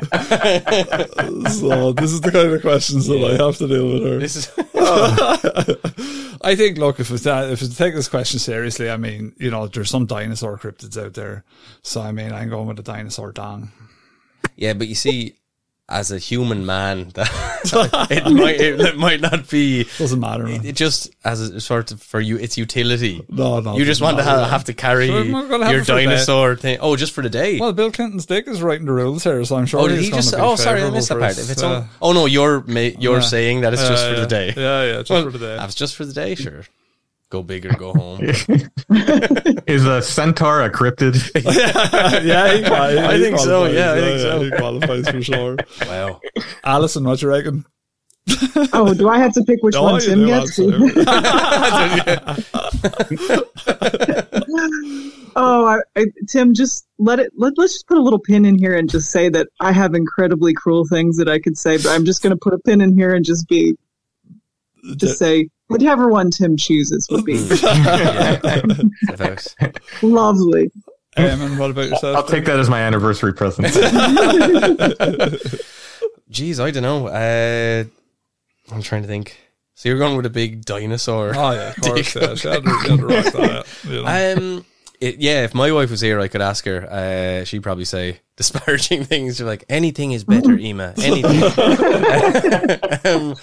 be? so this is the kind of questions that I have to deal with her. This is I think, look, if it's that, if it's take this question seriously, I mean, you know, there's some dinosaur cryptids out there. So, I mean, I'm going with a dinosaur dong. yeah, but you see, as a human man, that it might it might not be. Doesn't matter. It, Man. it just as a sort of for you, it's utility. No, no. You just want to have, have to carry Sure, I'm not gonna have your it for a day. dinosaur thing. Oh, just for the day. Well, Bill Clinton's dick is writing the rules here, so I'm sure oh, did he just? Oh, sorry, I missed that part. it's Uh, on, oh no, you're ma- you're yeah. saying that it's just Yeah, for the day. Yeah, yeah, just Well, for the day. That's just for the day, sure. Go big or go home. Is a centaur a cryptid? yeah, he, quali- I he think so, qualifies. yeah, I think so. He qualifies for sure. wow. Alison, what you reckon? Oh, do I have to pick which Oh, one you Tim do, gets? absolutely. oh, I, I, Tim, just let it. Let, let's just put a little pin in here and just say that I have incredibly cruel things that I could say, but I'm just going to put a pin in here and just be, just say whichever one Tim chooses would be lovely. Um, and what about yourself? I'll take that as my anniversary present. Jeez, I don't know. Uh, I'm trying to think. So you're going with a big dinosaur. Oh yeah, of course. Dick. Yeah, she had to, she had to rock that. You know. Um, it, yeah, if my wife was here, I could ask her. Uh, she'd probably say disparaging things. She's like, anything is better, Ema. Anything. um,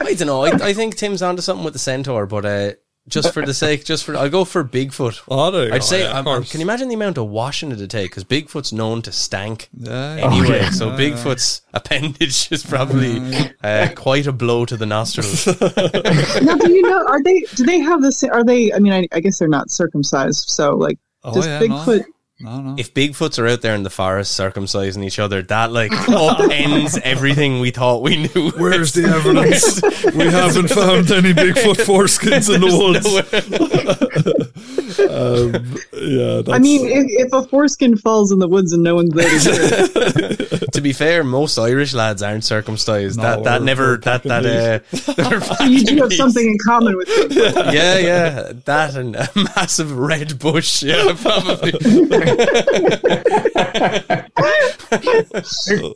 I don't know. I, I think Tim's onto something with the centaur, but uh, just for the sake, just for, I'll go for Bigfoot. oh, there you I'd go. say, yeah, of I'm- I'm- course. can you imagine the amount of washing it'd take? Because Bigfoot's known to stank Yeah, yeah. anyway. yeah. So Bigfoot's appendage is probably uh, quite a blow to the nostrils. now, do you know? Are they? Do they have this? Are they? I mean, I, I guess they're not circumcised. So, like, Oh, does yeah, no. Bigfoot? No, no. if Bigfoots are out there in the forest circumcising each other, that like upends everything we thought we knew. Where's the evidence? we haven't found any Bigfoot foreskins in the woods. Um, yeah, that's, I mean, if, if a foreskin falls in the woods and no one's there to to be fair, most Irish lads aren't circumcised. No, that that never that that uh, we're you do have something in common with Bigfoot. Yeah, yeah, that and a massive red bush. Yeah, probably.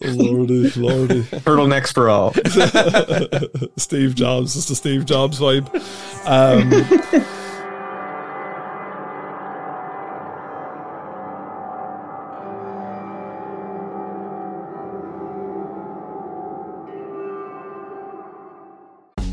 lordy, lordy. Turtlenecks for all. Steve Jobs. It's the Steve Jobs vibe. Um,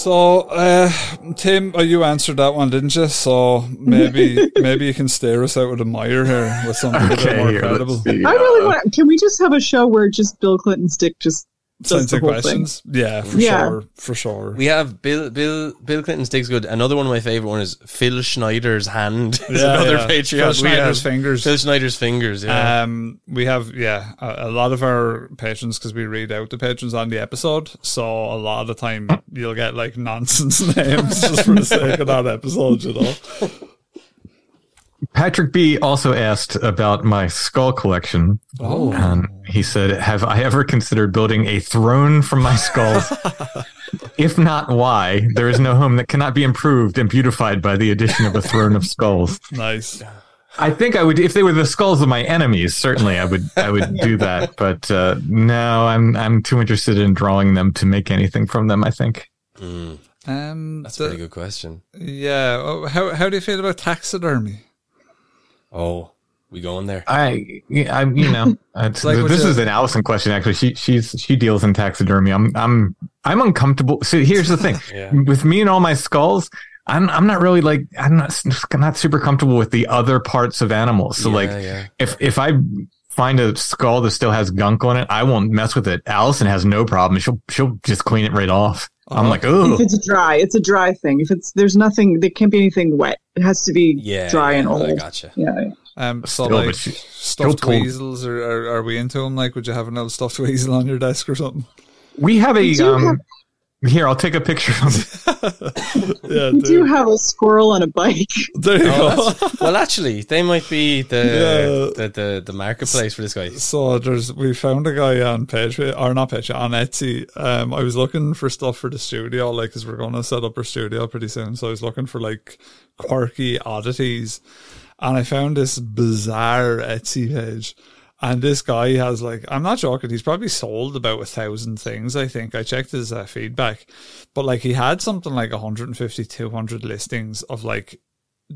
So, uh, Tim, uh, you answered that one, didn't you? So maybe maybe you can steer us out with a mire here with something a bit more here, credible. see. I really want. Can we just have a show where just Bill Clinton's dick just does the Scientific thing? questions, yeah, for Yeah. sure, for sure. We have Bill Bill Bill Clinton's dick's good. Another one of my favorite one is Phil Schneider's hand. is Yeah, another yeah. Patreon. Phil Schneider's have fingers. Phil Schneider's fingers. Yeah. Um, we have yeah a, a lot of our patrons because we read out the patrons on the episode. So a lot of the time you'll get like nonsense names just for the sake of that episode, you know. Patrick B also asked about my skull collection. Oh. And he said, Have I ever considered building a throne from my skulls? if not, why? There is no home that cannot be improved and beautified by the addition of a throne of skulls. Nice. I think I would, if they were the skulls of my enemies, certainly I would, I would do that. But uh, no, I'm, I'm too interested in drawing them to make anything from them. I think. Um, That's a the- pretty good question. Yeah. Oh, how how do you feel about taxidermy? Oh, we going there? I, I, you know, it's, Like this you- is an Alison question. Actually, she she's she deals in taxidermy. I'm I'm I'm uncomfortable. So here's the thing: Yeah. with me and all my skulls, I'm I'm not really like I'm not I'm not super comfortable with the other parts of animals. So Yeah, like, yeah. if if I find a skull that still has gunk on it, I won't mess with it. Alison has no problem. She'll she'll just clean it right off. I'm like, oh, If it's dry, it's a dry thing. If it's there's nothing, there can't be anything wet. It has to be Yeah, dry and old. I gotcha. Yeah. Um, so Still, like stuffed still weasels, or are, are we into them? Like, would you have another stuffed weasel on your desk or something? we have a do um. have- Here, I'll take a picture of it. Yeah, We do have a squirrel on a bike. There you Oh, go. well, actually, they might be the, Yeah. the, the the marketplace for this guy. So there's we found a guy on Patreon or not Patreon on Etsy. Um, I was looking for stuff for the studio, like because we're going to set up our studio pretty soon. So I was looking for like quirky oddities, and I found this bizarre Etsy page. And this guy has like, I'm not joking, he's probably sold about a thousand things, I think. I checked his uh, feedback, but like he had something like 150, 200 listings of like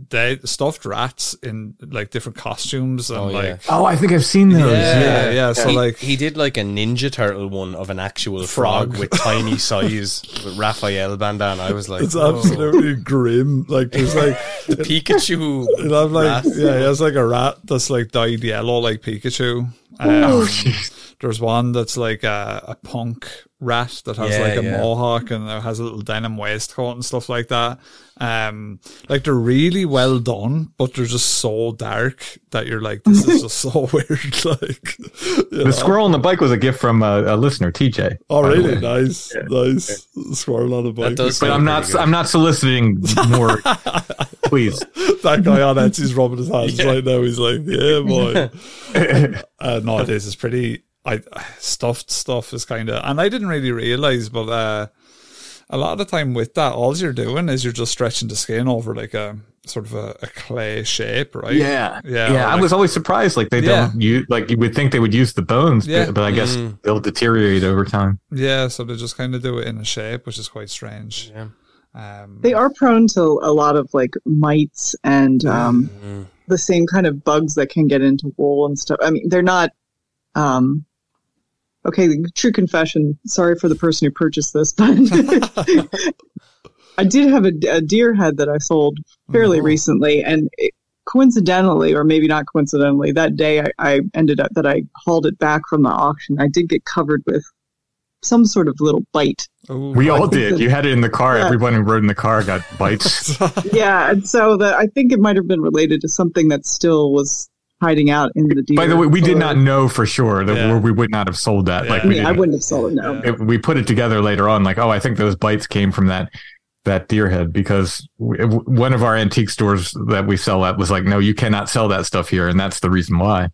dead stuffed rats in like different costumes and Oh, yeah. like, Oh, I think I've seen those. yeah, yeah. So he, like, he did like a Ninja Turtle one of an actual frog, Frog. with tiny size with Raphael bandana. I was like, It's whoa. absolutely grim. Like there's like the Pikachu. you have like rat. yeah, he has like a rat that's like dyed yellow like Pikachu. Um, there's one that's like a, a punk rat that has Yeah, like a yeah. mohawk and it has a little denim waistcoat and stuff like that. Um, like they're really well done, but they're just so dark that you're like, this is just so weird. like you know. The squirrel on the bike was a gift from a, a listener, TJ. Oh, by the really? Nice, nice. Squirrel on the bike. That does But I'm not. good. I'm not soliciting more. please. that guy on Etsy's rubbing his hands right now. He's like, yeah, boy. uh, no, it is. It's pretty. I stuffed stuff is kind of, and I didn't really realize, but uh, a lot of the time with that, all you're doing is you're just stretching the skin over like a sort of a, a clay shape, right? Yeah, yeah. yeah. or I was always surprised. Like they Yeah. don't use. Like you would think they would use the bones, Yeah. but, but I guess they'll deteriorate over time. yeah. So they just kind of do it in a shape, which is quite strange. Yeah. Um, They are prone to a lot of like mites and um, the same kind of bugs that can get into wool and stuff. I mean, they're not. Um, okay, true confession. Sorry for the person who purchased this, but I did have a, a deer head that I sold fairly mm-hmm. recently, and it, coincidentally, or maybe not coincidentally, that day I, I ended up that I hauled it back from the auction. I did get covered with some sort of little bite. ooh, We all did. that- You had it in the car. Yeah. Everyone who rode in the car got bites. yeah, and so that I think it might have been related to something that still was hiding out in the deer. By the way, we did not know for sure that Yeah. we would not have sold that. Yeah. Like I, we mean, I wouldn't have sold it. No. it- we put it together later on. Like, oh, I think those bites came from that that deer head because we, one of our antique stores that we sell at was like, no, you cannot sell that stuff here, and that's the reason why.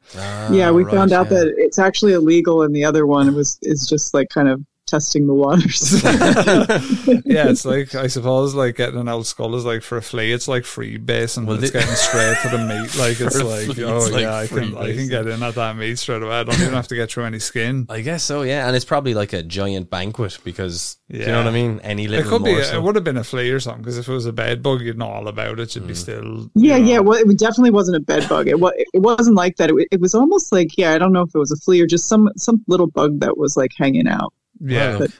yeah, we right, found out yeah. that it's actually illegal, and the other one was is just like kind of testing the waters. yeah, it's like I suppose like getting an old skull is like for a flea, it's like free base and Well, it's the- getting straight to the meat. Like it's like flea, oh it's like yeah, I can I can get in at that meat straight away. I don't even have to get through any skin. I guess so, yeah. And it's probably like a giant banquet because, do you know what I mean? Any little It little could be. morsel. It would have been a flea or something because if it was a bed bug, you'd know all about it. You'd be mm. still. yeah, know. yeah. Well, it definitely wasn't a bed bug. It was. It wasn't like that. It, it was almost like yeah. I don't know if it was a flea or just some some little bug that was like hanging out. Yeah. But-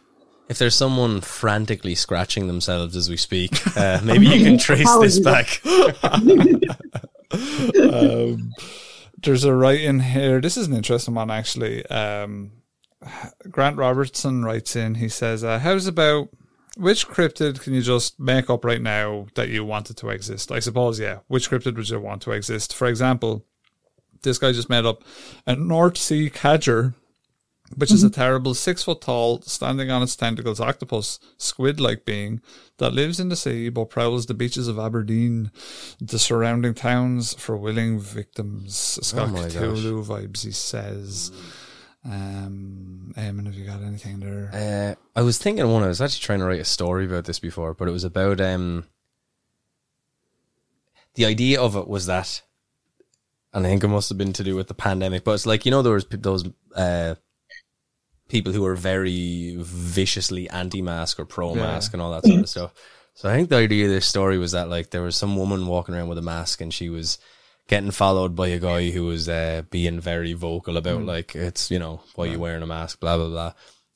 If there's someone frantically scratching themselves as we speak, uh, maybe you can trace this back. um, there's a write in here. This is an interesting one, actually. Um, Grant Robertson writes in. He says, uh, "How's about which cryptid can you just make up right now that you wanted to exist? I suppose, yeah. Which cryptid would you want to exist? For example, this guy just made up a North Sea cadger." Which is a terrible six foot tall, standing on its tentacles octopus, squid like being that lives in the sea but prowls the beaches of Aberdeen, the surrounding towns for willing victims. Scott Oh. Cthulhu vibes, he says. Um, Eamonn, have you got anything there? Uh, I was thinking one. I was actually trying to write a story about this before, but it was about um. The idea of it was that, and I think it must have been to do with the pandemic. But it's like you know there was those uh, people who are very viciously anti-mask or pro-mask and all that sort of stuff. So I think the idea of this story was that like there was some woman walking around with a mask and she was getting followed by a guy who was uh, being very vocal about like it's you know why you wearing a mask, blah blah blah.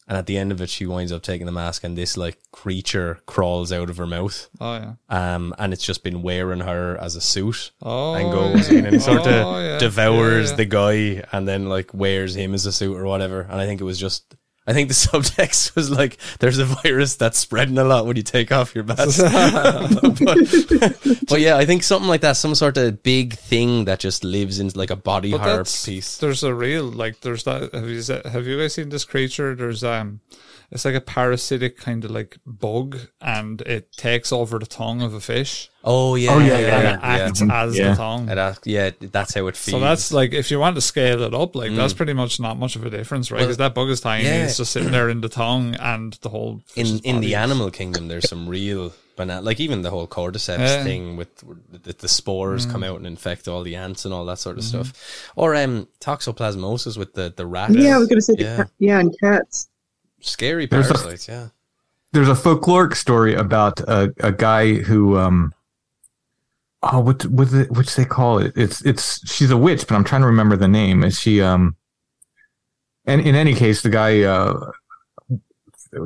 And at the end of it, she winds up taking the mask, and this like creature crawls out of her mouth. Oh yeah. Um, and it's just been wearing her as a suit Oh, and goes in and sort of Oh, yeah. devours Yeah, yeah. the guy and then like wears him as a suit or whatever. And I think it was just, I think the subtext was like, there's a virus that's spreading a lot when you take off your mask. but, but yeah, I think something like that, some sort of big thing that just lives in like a body But horror piece. There's a real like there's that. Have you have you guys seen this creature? There's um, it's like a parasitic kind of like bug, and it takes over the tongue of a fish. Oh yeah, Oh, yeah, and yeah, it yeah. acts as Yeah. the tongue. It ask- yeah, that's how it feels. So that's like if you want to scale it up, like that's pretty much not much of a difference, right? Mm. Well, Because that bug is tiny, yeah. it's just sitting there in the tongue, and the whole in fish's in body the animal kingdom, there's some real banana, like even the whole cordyceps Yeah. thing with the, the spores come Mm. out and infect all the ants and all that sort of Mm-hmm. stuff, or um toxoplasmosis with the the rat. Yeah, I was going to say, Yeah. cat, yeah, and cats. Scary There's a- yeah, There's a folkloric story about a, a guy who um oh what what the, which they call it? It's it's she's a witch but I'm trying to remember the name. Is she um and in any case the guy uh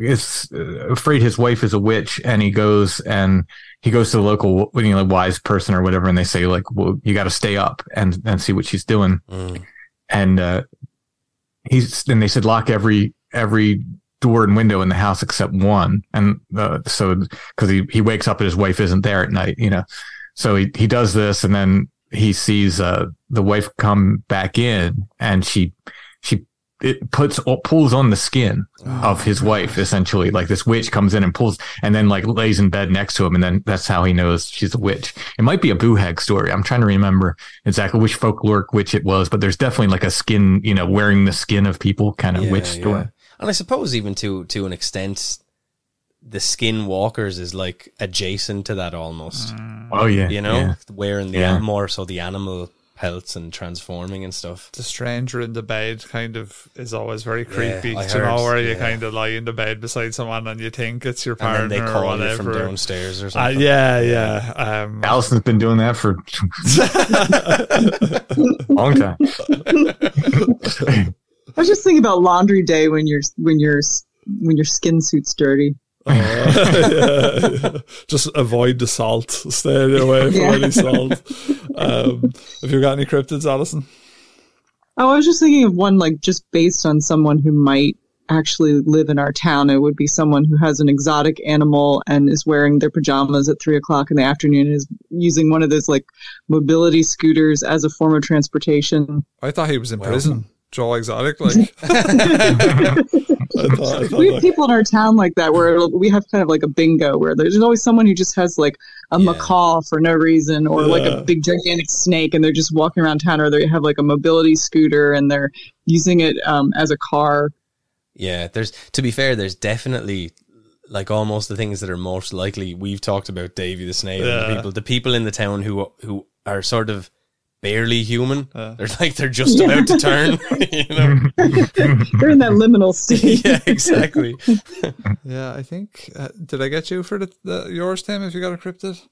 is uh, afraid his wife is a witch and he goes and he goes to the local you know wise person or whatever and they say like well you got to stay up and and see what she's doing. Mm. and uh he's and they said lock every every door and window in the house except one. And uh, so because he, he wakes up and his wife isn't there at night you know. So he, he does this and then he sees uh the wife come back in and she she it puts pulls on the skin of his wife essentially. Like this witch comes in and pulls and then like lays in bed next to him and then that's how he knows she's a witch. It might be a boohag story. I'm trying to remember exactly which folkloric witch it was but there's definitely like a skin you know wearing the skin of people kind of Yeah, witch story. yeah. And I suppose even to to an extent, the skinwalkers is like adjacent to that almost. oh yeah You know, yeah. wearing the Yeah. more so the animal pelts and transforming and stuff. the stranger in the bed kind of is always very creepy. I Do you know heard, where you yeah. of lie in the bed beside someone and you think it's your And partner then they or call you whatever. from downstairs or Uh, something. yeah, yeah. Um, Alison's been doing that for long time. I was just thinking about laundry day when your when your when your skin suit's dirty. yeah. Just avoid the salt. Stay away from Yeah. any salt. Um, have you got any cryptids, Alison? Oh, I was just thinking of one like just based on someone who might actually live in our town. It would be someone who has an exotic animal and is wearing their pajamas at three o'clock in the afternoon and is using one of those like mobility scooters as a form of transportation. I thought he was in prison. Joe Exotic, like. I thought, I thought We have that- people in our town like that where we have kind of like a bingo where there's always someone who just has like a Yeah. macaw for no reason or like a big gigantic snake and they're just walking around town or they have like a mobility scooter and they're using it um, as a car. Yeah, there's to be fair, there's definitely like almost the things that are most likely. We've talked about Davy the Snail, and the people, the people in the town who who are sort of barely human. Yeah. They're like they're just about to turn. you know? They're in that liminal state. yeah, exactly. Yeah, I think. Uh, did I get you for the, the yours, Tim? If you got a cryptid,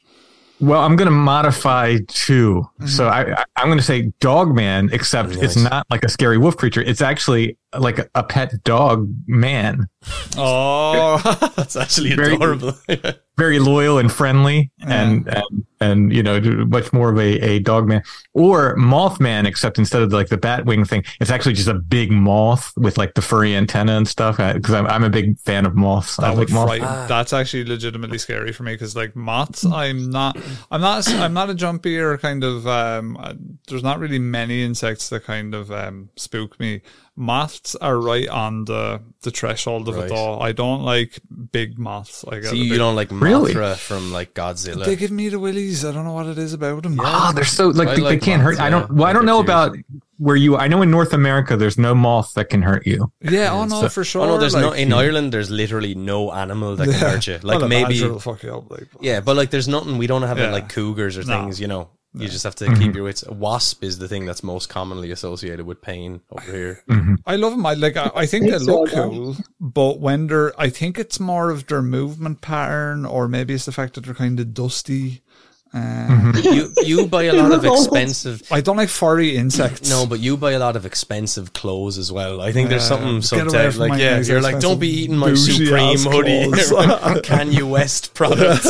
Well, I'm going to modify 2 So I, I, I'm going to say dog man, except it's Nice. not like a scary wolf creature. It's actually like a, pet dog man, Oh, That's actually Very- adorable. very loyal and friendly, and, and and you know much more of a, a dog man or Mothman, except instead of like the bat wing thing, it's actually just a big moth with like the furry antenna and stuff. Because I'm I'm a big fan of moths. I that like moths. That's actually legitimately scary for me because like moths, I'm not, I'm not, I'm not a jumpy or kind of. um uh, There's not really many insects that kind of um spook me. Moths are right on the the threshold of Right. it all. I don't like big moths. Like So you don't like Really? Mothra from like Godzilla? They give me the willies. I don't know what it is about them. Oh, they're so like they, like they can't moths, hurt. I don't. Well, I I don't know about where you. I know in North America, there's no moth that can hurt you. Yeah, oh no, So- for sure. oh no, there's like, no in Ireland. There's literally no animal that can Yeah. hurt you. Like Well, maybe, fuck you up. Like, yeah, but like there's nothing. We don't have Yeah. like cougars or No. things. You know, you just have to Mm-hmm. keep your wits. A wasp is the thing that's most commonly associated with pain over here. I love them. I like. I, I think they look all cool, but when they're, I think it's more of their movement pattern, or maybe it's the fact that they're kind of dusty. Uh, you you buy a lot of expensive. I don't like furry insects. No, but you buy a lot of expensive clothes as well. I think there's Yeah, something get away Like, yeah, you're like, don't be eating my Supreme ass hoodie, clothes. Kanye West products.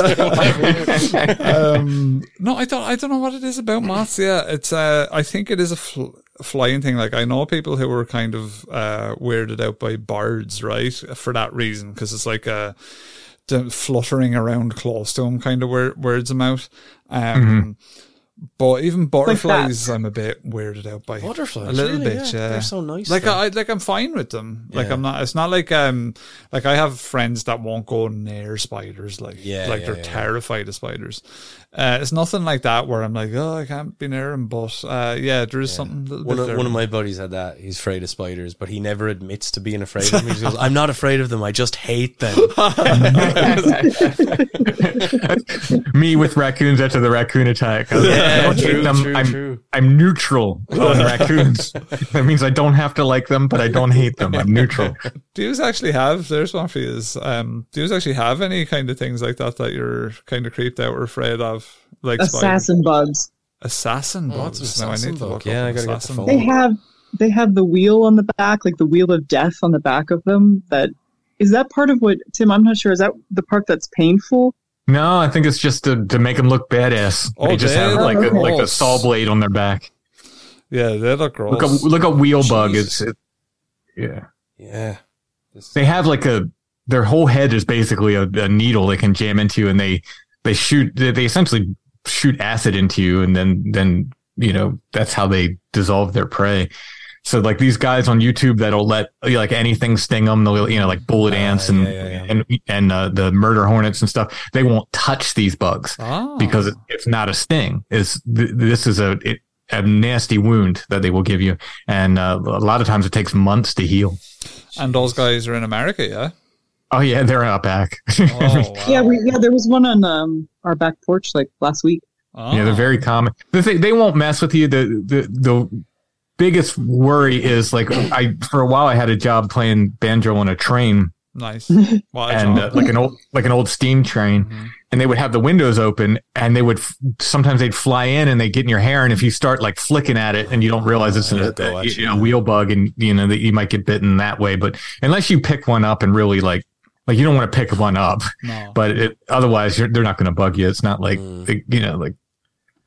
um, no, I don't. I don't know what it is about moths. Yeah, it's. Uh, I think it is a fl- flying thing. Like I know people who were kind of uh, weirded out by birds, right? For that reason, because it's like uh, the fluttering around close to them kind of weird, weirds them out. Um, But even butterflies, I'm a bit weirded out by. Butterflies, a little really? bit. Yeah, Yeah, they're so nice, Like though. I, like I'm fine with them. Like Yeah. I'm not. It's not like um, like I have friends that won't go near spiders. Like Yeah, like yeah, they're yeah. terrified of spiders. Uh, it's nothing like that where I'm like, oh, I can't be near him. But uh, yeah, there is something. A One bit of, one of my buddies had that. He's afraid of spiders, but he never admits to being afraid of them. He just goes, "I'm not afraid of them. I just hate them." Me with raccoons after the raccoon attack. I, was like, Yeah, true, true, I'm true. I'm neutral on raccoons. that means I don't have to like them, but I don't hate them. I'm neutral. Do you actually have? There's one for you. Is, um, do you actually have any kind of things like that that you're kind of creeped out or afraid of? Like spiders? Assassin bugs. assassin Oh, bugs. it's an now I need to bug. look Yeah, up I gotta get the assassin phone. They have they have the wheel on the back, like the wheel of death on the back of them. That is that part of what Tim? I'm not sure. Is that the part that's painful? No, I think it's just to, to make them look badass. Oh, they just they have like a, like a saw blade on their back. Yeah, they look gross. Look a look a wheel bug. It's it, yeah. yeah, This- They have like a their whole head is basically a, a needle they can jam into, and they they shoot they, they essentially shoot acid into you, and then then you know that's how they dissolve their prey. So like these guys on YouTube that'll let like anything sting them, they'll you know like bullet Ah, ants and yeah, yeah, yeah. and and uh, the murder hornets and stuff. They won't touch these bugs Ah. because it's not a sting. Is th- this is a it, a nasty wound that they will give you, and uh, a lot of times it takes months to heal. and those guys are in America, yeah. Oh yeah, they're out back. Oh, wow. Yeah, we yeah. There was one on um our back porch like last week. Yeah, they're Ah. very common. The thing, they won't mess with you. The, the the biggest worry is like I for a while I had a job playing banjo on a train nice. What and uh, like an old like an old steam train, Mhm. And they would have the windows open and they would f- sometimes they'd fly in and they get in your hair and if you start like flicking at it and you don't realize it's Yeah, a, go a, you. a wheel bug and you know that you might get bitten that way. But unless you pick one up and really like like you don't want to pick one up, no. but it, otherwise you're, they're not going to bug you. It's not like Mm. they- you know like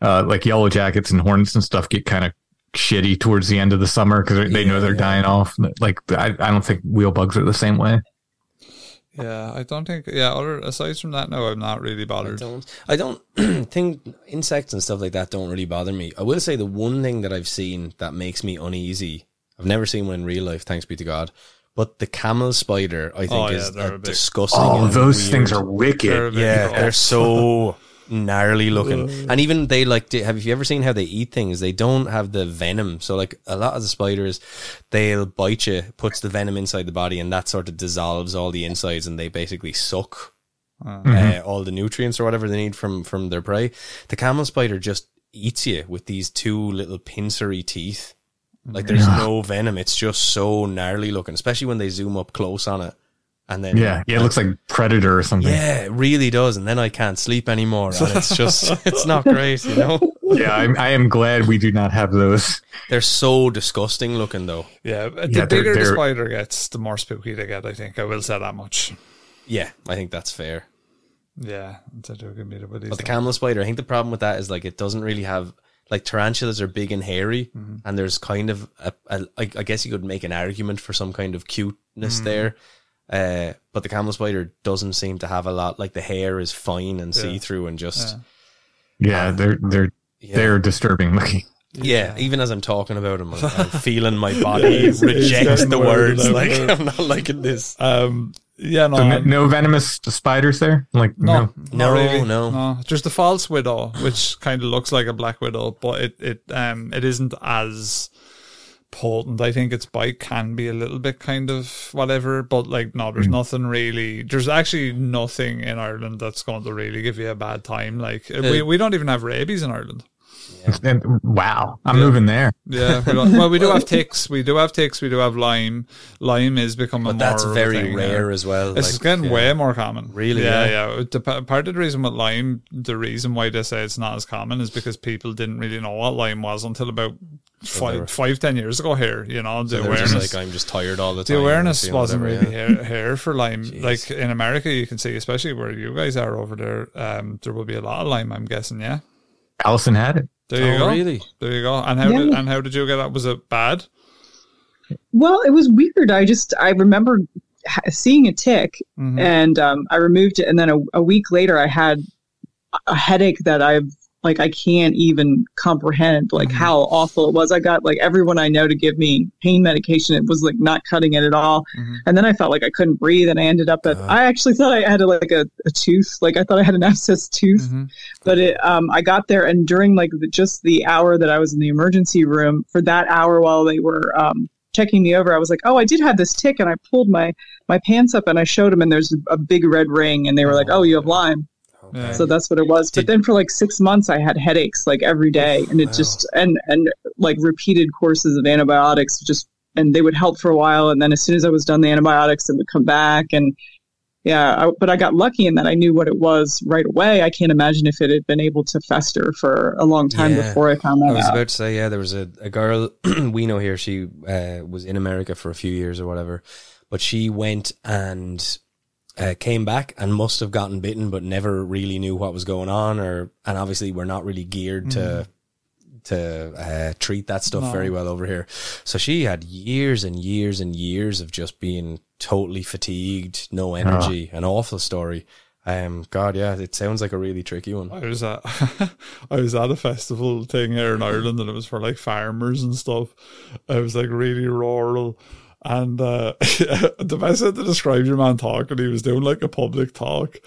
uh, like yellow jackets and hornets and stuff get kind of shitty towards the end of the summer because they know they're Yeah. dying off. Like I, I don't think wheel bugs are the same way. Yeah, I don't think. Yeah, other aside from that, no, I'm not really I bothered. don't. I don't think insects and stuff like that don't really bother me. I will say the one thing that I've seen that makes me uneasy. I've never seen one in real life, thanks be to God. But the camel spider, I think, Oh, yeah, is a a big- disgusting. Oh, and those weird- things are wicked. They're Yeah, they're so gnarly looking. And even they like. to- Have you ever seen how they eat things? They don't have the venom. So like a lot of the spiders, they'll bite you, puts the venom inside the body, and that sort of dissolves all the insides, and they basically suck uh, all the nutrients or whatever they need from from their prey. The camel spider just eats you with these two little pincery teeth. Like there's no venom. It's just so gnarly looking, especially when they zoom up close on it. And then Yeah, yeah, it looks like predator or something. yeah, it really does. And then I can't sleep anymore. And it's just, it's not great, you know? yeah, I'm, I am glad we do not have those. They're so disgusting looking, though. Yeah, the Yeah, they're- bigger the they're- spider gets, the more spooky they get. I think I will say that much. Yeah, I think that's fair. Yeah, they do give me the But the camel spider, I think the problem with that is like it doesn't really have like tarantulas are big and hairy, Mm-hmm. and there's kind of a, a I, I guess you could make an argument for some kind of cuteness Mm. there. Uh, but the camel spider doesn't seem to have a lot. Like the hair is fine and Yeah. see through and just Yeah, they're they're yeah. they're disturbing looking. Yeah, even as I'm talking about them, I'm, I'm feeling my body he's- he's rejects getting the the words. Like there. I'm not liking this. Um, yeah, no, So no, no venomous spiders there. Like no, no. No, really. no. no. There's the false widow, which kind of looks like a black widow, but it it um it isn't as potent. I think its bite can be a little bit kind of whatever, but like no, there's hmm. nothing really. There's actually nothing in Ireland that's going to really give you a bad time. Like uh, we uh, we don't even have rabies in Ireland. And, wow, I'm moving there. Yeah, we well, we do have ticks. We do have ticks. We do have Lyme. Lyme is becoming But that's more of a very thing, rare yeah. as well. It's like, getting yeah. way more common. Really, Yeah, yeah? yeah. Part of the reason with Lyme, the reason why they say it's not as common is because people didn't really know what Lyme was until about they five, were- five, ten years ago. Here, you know, the So they were just awareness. like I'm just tired all the time. the awareness wasn't whatever, really yeah. here, here for Lyme. Like in America, you can see, especially where you guys are over there, um, there will be a lot of Lyme. I'm guessing, yeah. Alison had it. There you Oh, go. really? There you go. And how Yeah. did and how did you get that? Was it bad? Well, it was weird. I just I remember seeing a tick, Mhm. and um, I removed it, and then a, a week later, I had a headache that I've like I can't even comprehend like how awful it was. I got like everyone I know to give me pain medication. It was like not cutting it at all, and then I felt like I couldn't breathe, and I ended up at. I actually thought I had like a, a tooth, like I thought I had an abscess tooth, but it um I got there, and during like the, just the hour that I was in the emergency room for that hour while they were um checking me over, I was like, oh, I did have this tick, and I pulled my my pants up and I showed them, and there's a big red ring, and they were like, oh, you have Lyme. Yeah. So that's what it was. But then for like six months, I had headaches like every day, and it just and and like repeated courses of antibiotics, just and they would help for a while, and then as soon as I was done the antibiotics, it would come back, and yeah. I, but I got lucky in that I knew what it was right away. I can't imagine if it had been able to fester for a long time Yeah. before I found that I was out. about to say, yeah, there was a, a girl we know here. She uh, was in America for a few years or whatever, but she went and uh, came back and must have gotten bitten, but never really knew what was going on. Or and obviously we're not really geared to to uh, treat that stuff No. very well over here. So she had years and years and years of just being totally fatigued, no energy, an awful story. Um, God, yeah, it sounds like a really tricky one. I was at I was at a festival thing here in Ireland and it was for like farmers and stuff. It was like really rural. And uh the best way to describe your man talking, he was doing like a public talk.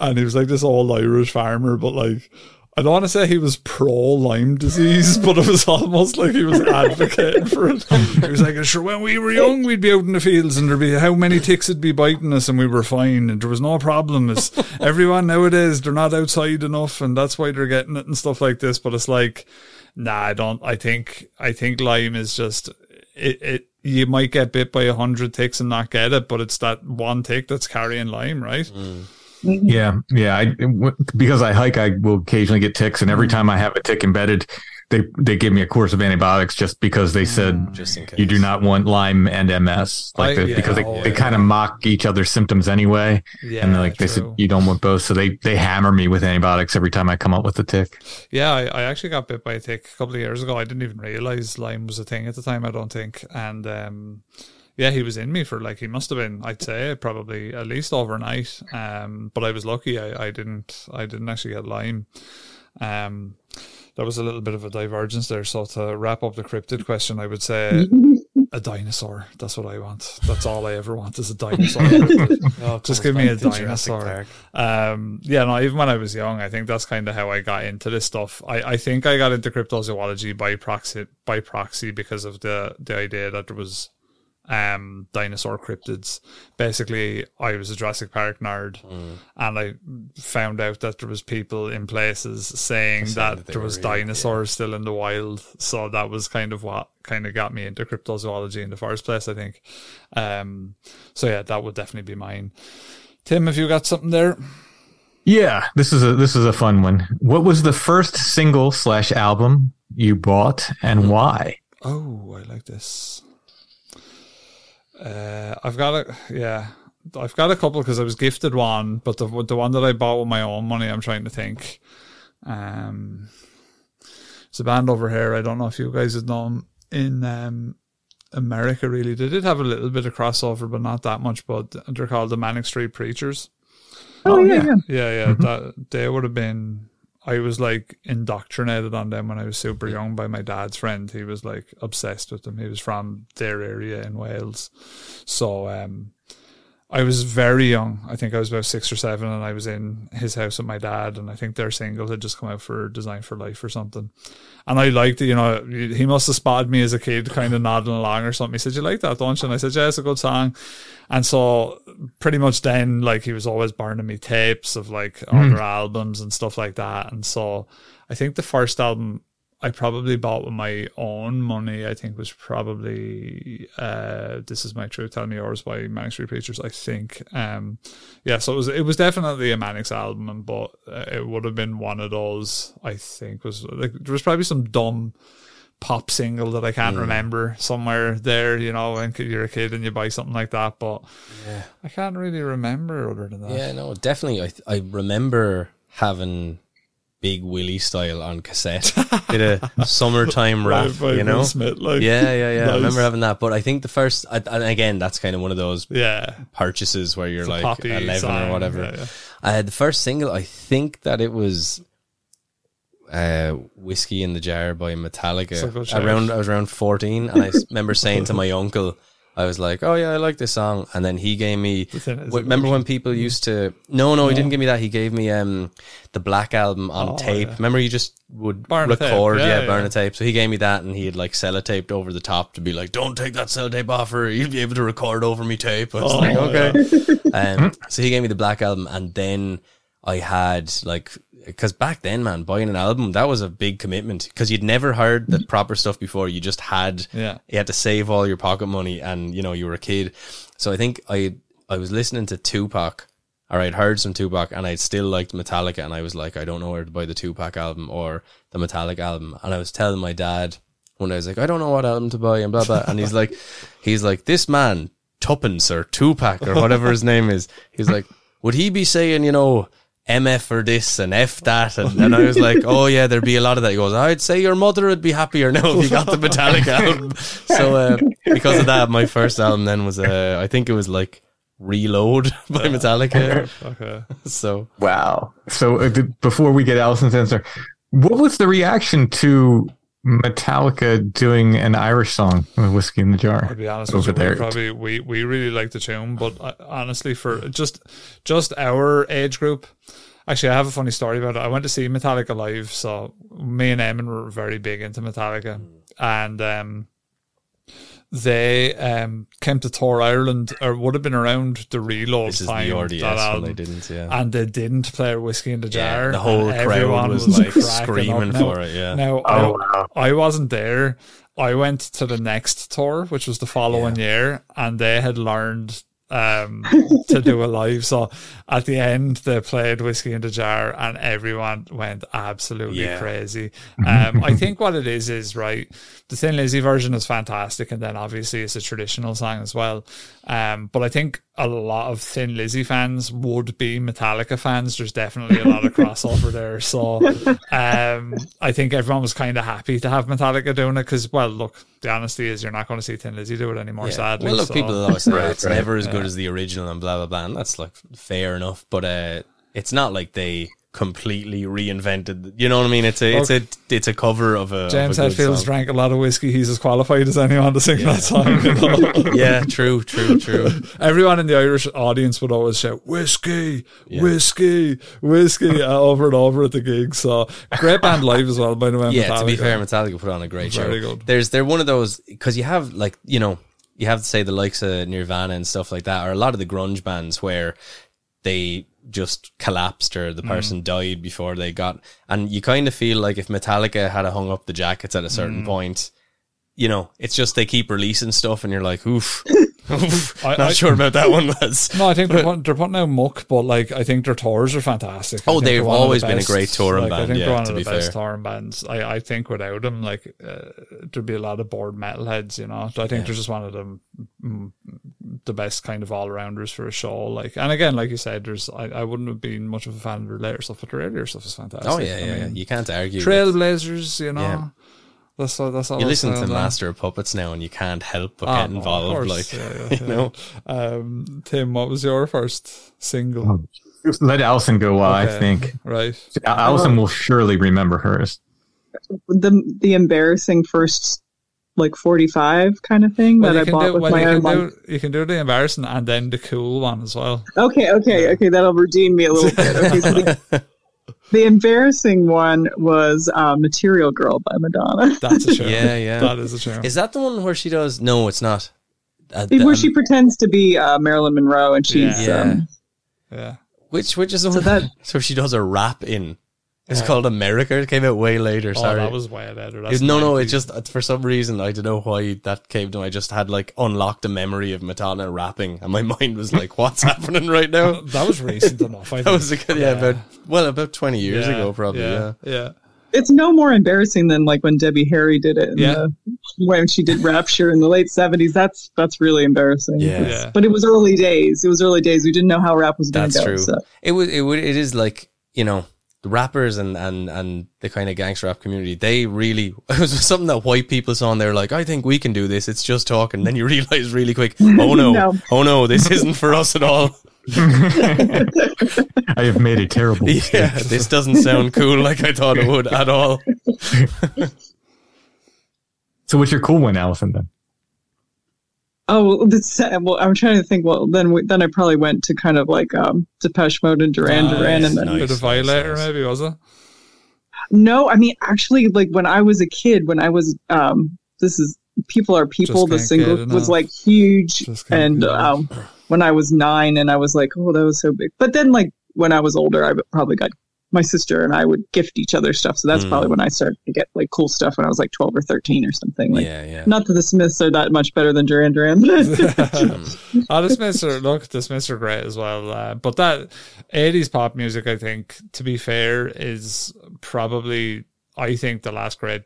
And he was like this old Irish farmer, but like I don't want to say he was pro Lyme disease, but it was almost like he was advocating for it. He was like, sure, when we were young, we'd be out in the fields and there'd be how many ticks would be biting us and we were fine and there was no problem. It's everyone nowadays, they're not outside enough and that's why they're getting it and stuff like this. But it's like, nah, I don't, I think, I think Lyme is just, it, it, you might get bit by a hundred ticks and not get it, but it's that one tick that's carrying Lyme, right? Mm. Yeah, yeah. I w- because I hike, I will occasionally get ticks, and every mm. time I have a tick embedded, they they give me a course of antibiotics just because they said case. you do not want Lyme and MS, like I- the, because they, they kind of mock each other's symptoms anyway, Yeah, and like they said you don't want both, so they they hammer me with antibiotics every time I come up with a tick. Yeah, I, I actually got bit by a tick a couple of years ago. I didn't even realize Lyme was a thing at the time. I don't think, and um, yeah, he was in me for like he must have been. I'd say probably at least overnight. Um, but I was lucky. I, I didn't. I didn't actually get Lyme. Um, that was a little bit of a divergence there. So to wrap up the cryptid question, I would say a dinosaur. That's what I want. That's all I ever want is a dinosaur. Just give me a dinosaur. Um, yeah, no, even when I was young, I think that's kind of how I got into this stuff. I, I think I got into cryptozoology by proxy by proxy because of the the idea that there was um dinosaur cryptids. Basically, I was a Jurassic Park nerd, and I found out that there was people in places saying Saying that, that there were was real, yeah. dinosaurs still in the wild. So that was kind of what kind of got me into cryptozoology in the first place. I think. Um. So yeah, that would definitely be mine. Tim, have you got something there? Yeah, this is a this is a fun one. What was the first single slash album you bought and why? Oh, I like this. Uh, I've got a yeah, I've got a couple because I was gifted one, but the the one that I bought with my own money, I'm trying to think. Um, it's a band over here. I don't know if you guys have known in um, America. Really, they did have a little bit of crossover, but not that much. But they're called the Manic Street Preachers. Oh, yeah, yeah. Yeah, yeah. That they would have been. I was like indoctrinated on them when I was super young by my dad's friend. He was like obsessed with them. He was from their area in Wales, so um, I was very young. I think I was about six or seven, and I was in his house with my dad. And I think their single had just come out for Design for Life or something. And I liked it. You know, he must have spotted me as a kid, kind of nodding along or something. He said, "You like that, don't you?" And I said, "Yeah, it's a good song." And so, pretty much then, like he was always burning me tapes of like hmm. other albums and stuff like that. And so, I think the first album I probably bought with my own money. I think was probably uh, "This Is My Truth." Tell Me Yours by Manic Street Preachers. I think, um, yeah. So it was it was definitely a Manic's album, but uh, it would have been one of those. I think was like there was probably some dumb pop single that I can't remember somewhere there. You know, when you're a kid and you buy something like that, but I can't really remember other than that. Yeah, no, definitely. I I remember having Big Willie style on cassette. Did a summertime rap, Right, you know? Will Smith, like, yeah, yeah, yeah. I remember having that. But I think the first, and again, that's kind of one of those yeah. purchases where you're It's like 11 song, or whatever. yeah, yeah. Uh, the first single, I think that it was uh, "Whiskey in the Jar" by Metallica. Around, I was around fourteen, and I remember saying to my uncle, I was like, "Oh yeah, I like this song," and then he gave me. Remember when people used to? No, no, he didn't give me that. He gave me um the Black album on Oh, tape. yeah. Remember, you just would Burn record, Yeah, yeah, burn yeah. a tape. So he gave me that, and he had like sellotaped over the top to be like, "Don't take that sellotape off, or you'll be able to record over me tape." I was Oh, like, "Okay." Um, so he gave me the black album, and then I had like because back then, man, buying an album that was a big commitment because you'd never heard the proper stuff before. You just had Yeah. you had to save all your pocket money, and you know you were a kid. So I think I I was listening to Tupac. Or I'd heard some Tupac and I'd still liked Metallica and I was like, I don't know where to buy the Tupac album or the Metallica album. And I was telling my dad one day, I was like, I don't know what album to buy and blah blah. And he's like, he's like, this man Tuppence or Tupac or whatever his name is. He's like, would he be saying, you know, MF for this and F that? And, and I was like, oh yeah, there'd be a lot of that. He goes, I'd say your mother would be happier now if you got the Metallica album. So uh, because of that, my first album then was, uh, I think it was like Reload by Metallica. Okay. So Wow. So uh, before we get Alison's answer, what was the reaction to Metallica doing an Irish song with Whiskey in the Jar I'll be honest over with you, there? we probably we, we really like the tune, but uh, honestly, for just just our age group, actually, I have a funny story about it. I went to see Metallica live, so me and Eamonn were very big into Metallica, and um, they um came to tour Ireland, or would have been around the reload this is the of RDS that when album. they didn't, yeah. And they didn't play whiskey in the Yeah, jar. the whole crowd everyone was, like, screaming up. for it, yeah. Now, Oh, I, wow. I wasn't there. I went to the next tour, which was the following year, and they had learned um, to do a live. So at the end, they played Whiskey in the Jar, and everyone went absolutely Yeah. crazy. Um, I think what it is is right. The Thin Lizzy version is fantastic, and then obviously it's a traditional song as well. Um, but I think a lot of Thin Lizzy fans would be Metallica fans. There's definitely a lot of crossover there. So um, I think everyone was kind of happy to have Metallica doing it because, well, look, the honesty is you're not going to see Thin Lizzy do it anymore, Yeah. sadly. Well, look, so- people always say it's right. never as good as the original and blah blah blah, and that's like fair enough. But uh, it's not like they completely reinvented. You know what I mean? It's a it's a it's a cover of a James of a Hetfield's song. drank a lot of whiskey. He's as qualified as anyone to sing that song. You know? Yeah, true, true, true. Everyone in the Irish audience would always shout whiskey, whiskey, whiskey uh, over and over at the gig. So great band live as well. By the way, yeah, to be Metallica. fair, Metallica put on a great show. Very good. There's they're one of those because you have like you know you have to say the likes of Nirvana and stuff like that, or a lot of the grunge bands where they just collapsed or Mm. the person died before they got, and you kind of feel like if Metallica had hung up the jackets at a certain Mm. point. You know, it's just they keep releasing stuff, and you're like, "Oof, I- Not I- sure about that one, lads. No, I think they're putting, they're putting out muck, but like I think their tours are fantastic. Oh, they've they're one of the always been a best. great touring like, I think yeah, they're one to of the be best fair. touring bands. I, I think without them, like uh, there'd be a lot of bored metalheads. You know, I think they're just one of them, mm, the best kind of all rounders for a show. Like, and again, like you said, there's I, I wouldn't have been much of a fan of their later stuff, but their earlier stuff is fantastic. Oh yeah, I yeah, yeah. mean, You can't argue. with- Trailblazers, you know. Yeah. That's all. That's all. You I'll listen to on that. Master of Puppets now, and you can't help but Ah, get no, of involved. course. Like, Yeah, yeah, you know, Um, Tim, what was your first single? Let Alison go while I think. Right. Alison will surely remember hers. the the embarrassing first like 45 kind of thing Well, that I bought do, with well, my you own can money. do, you can do the embarrassing and then the cool one as well. Okay, okay, okay. That'll redeem me a little bit. Okay, so the, the embarrassing one was uh, "Material Girl" by Madonna, That's a shame. yeah, yeah. That is a shame. Is that the one where she does? No, it's not. Uh, where um, she pretends to be uh, Marilyn Monroe, and she's Yeah. um, yeah. which which is the So one? that- so she does a rap in. It's called America. It came out way later. Oh, Sorry. that was way better. It- That's no, no. It 90s. just uh, for some reason I don't know why that came to. me. I just had like unlocked a memory of Madonna rapping, and my mind was like, "What's happening right now?" that was recent enough. I That was a think. good, yeah, about well, about twenty years Yeah, ago, probably. Yeah, yeah. it's no more embarrassing than like when Debbie Harry did it. in Yeah. the- when she did Rapture in the late 70s. That's that's really embarrassing. Yeah. Yeah. But it was early days. It was early days. We didn't know how rap was going to That's true. So. It would, it would, it is like you know the rappers and and and the kind of gangster rap community. They really it was something that white people saw and they're like, I think we can do this. It's just talking. Then you realize really quick, oh no, No. oh no, this isn't for us at all. I have made a terrible mistake. Yeah, this doesn't sound cool like I thought it would at all. So what's your cool one, Alison? Then Oh, well, this, well, I'm trying to think. Well, then we, then I probably went to kind of like um, Depeche Mode and Duran Duran, and then nice. Bit of Violator, nice. maybe was it? no, I mean actually, like when I was a kid, when I was um, this is people are people. The single was like huge, and um, when I was nine, and I was like, oh, that was so big. But then like when I was older, I probably got my sister and I would gift each other stuff. So that's Mm. probably when I started to get like cool stuff when I was like 12 or 13 or something. Like, yeah, yeah. not that the Smiths are that much better than Duran Duran. oh, the Smiths are look, the Smiths are great as well. Uh, but that eighties pop music, I think, to be fair, is probably I think the last great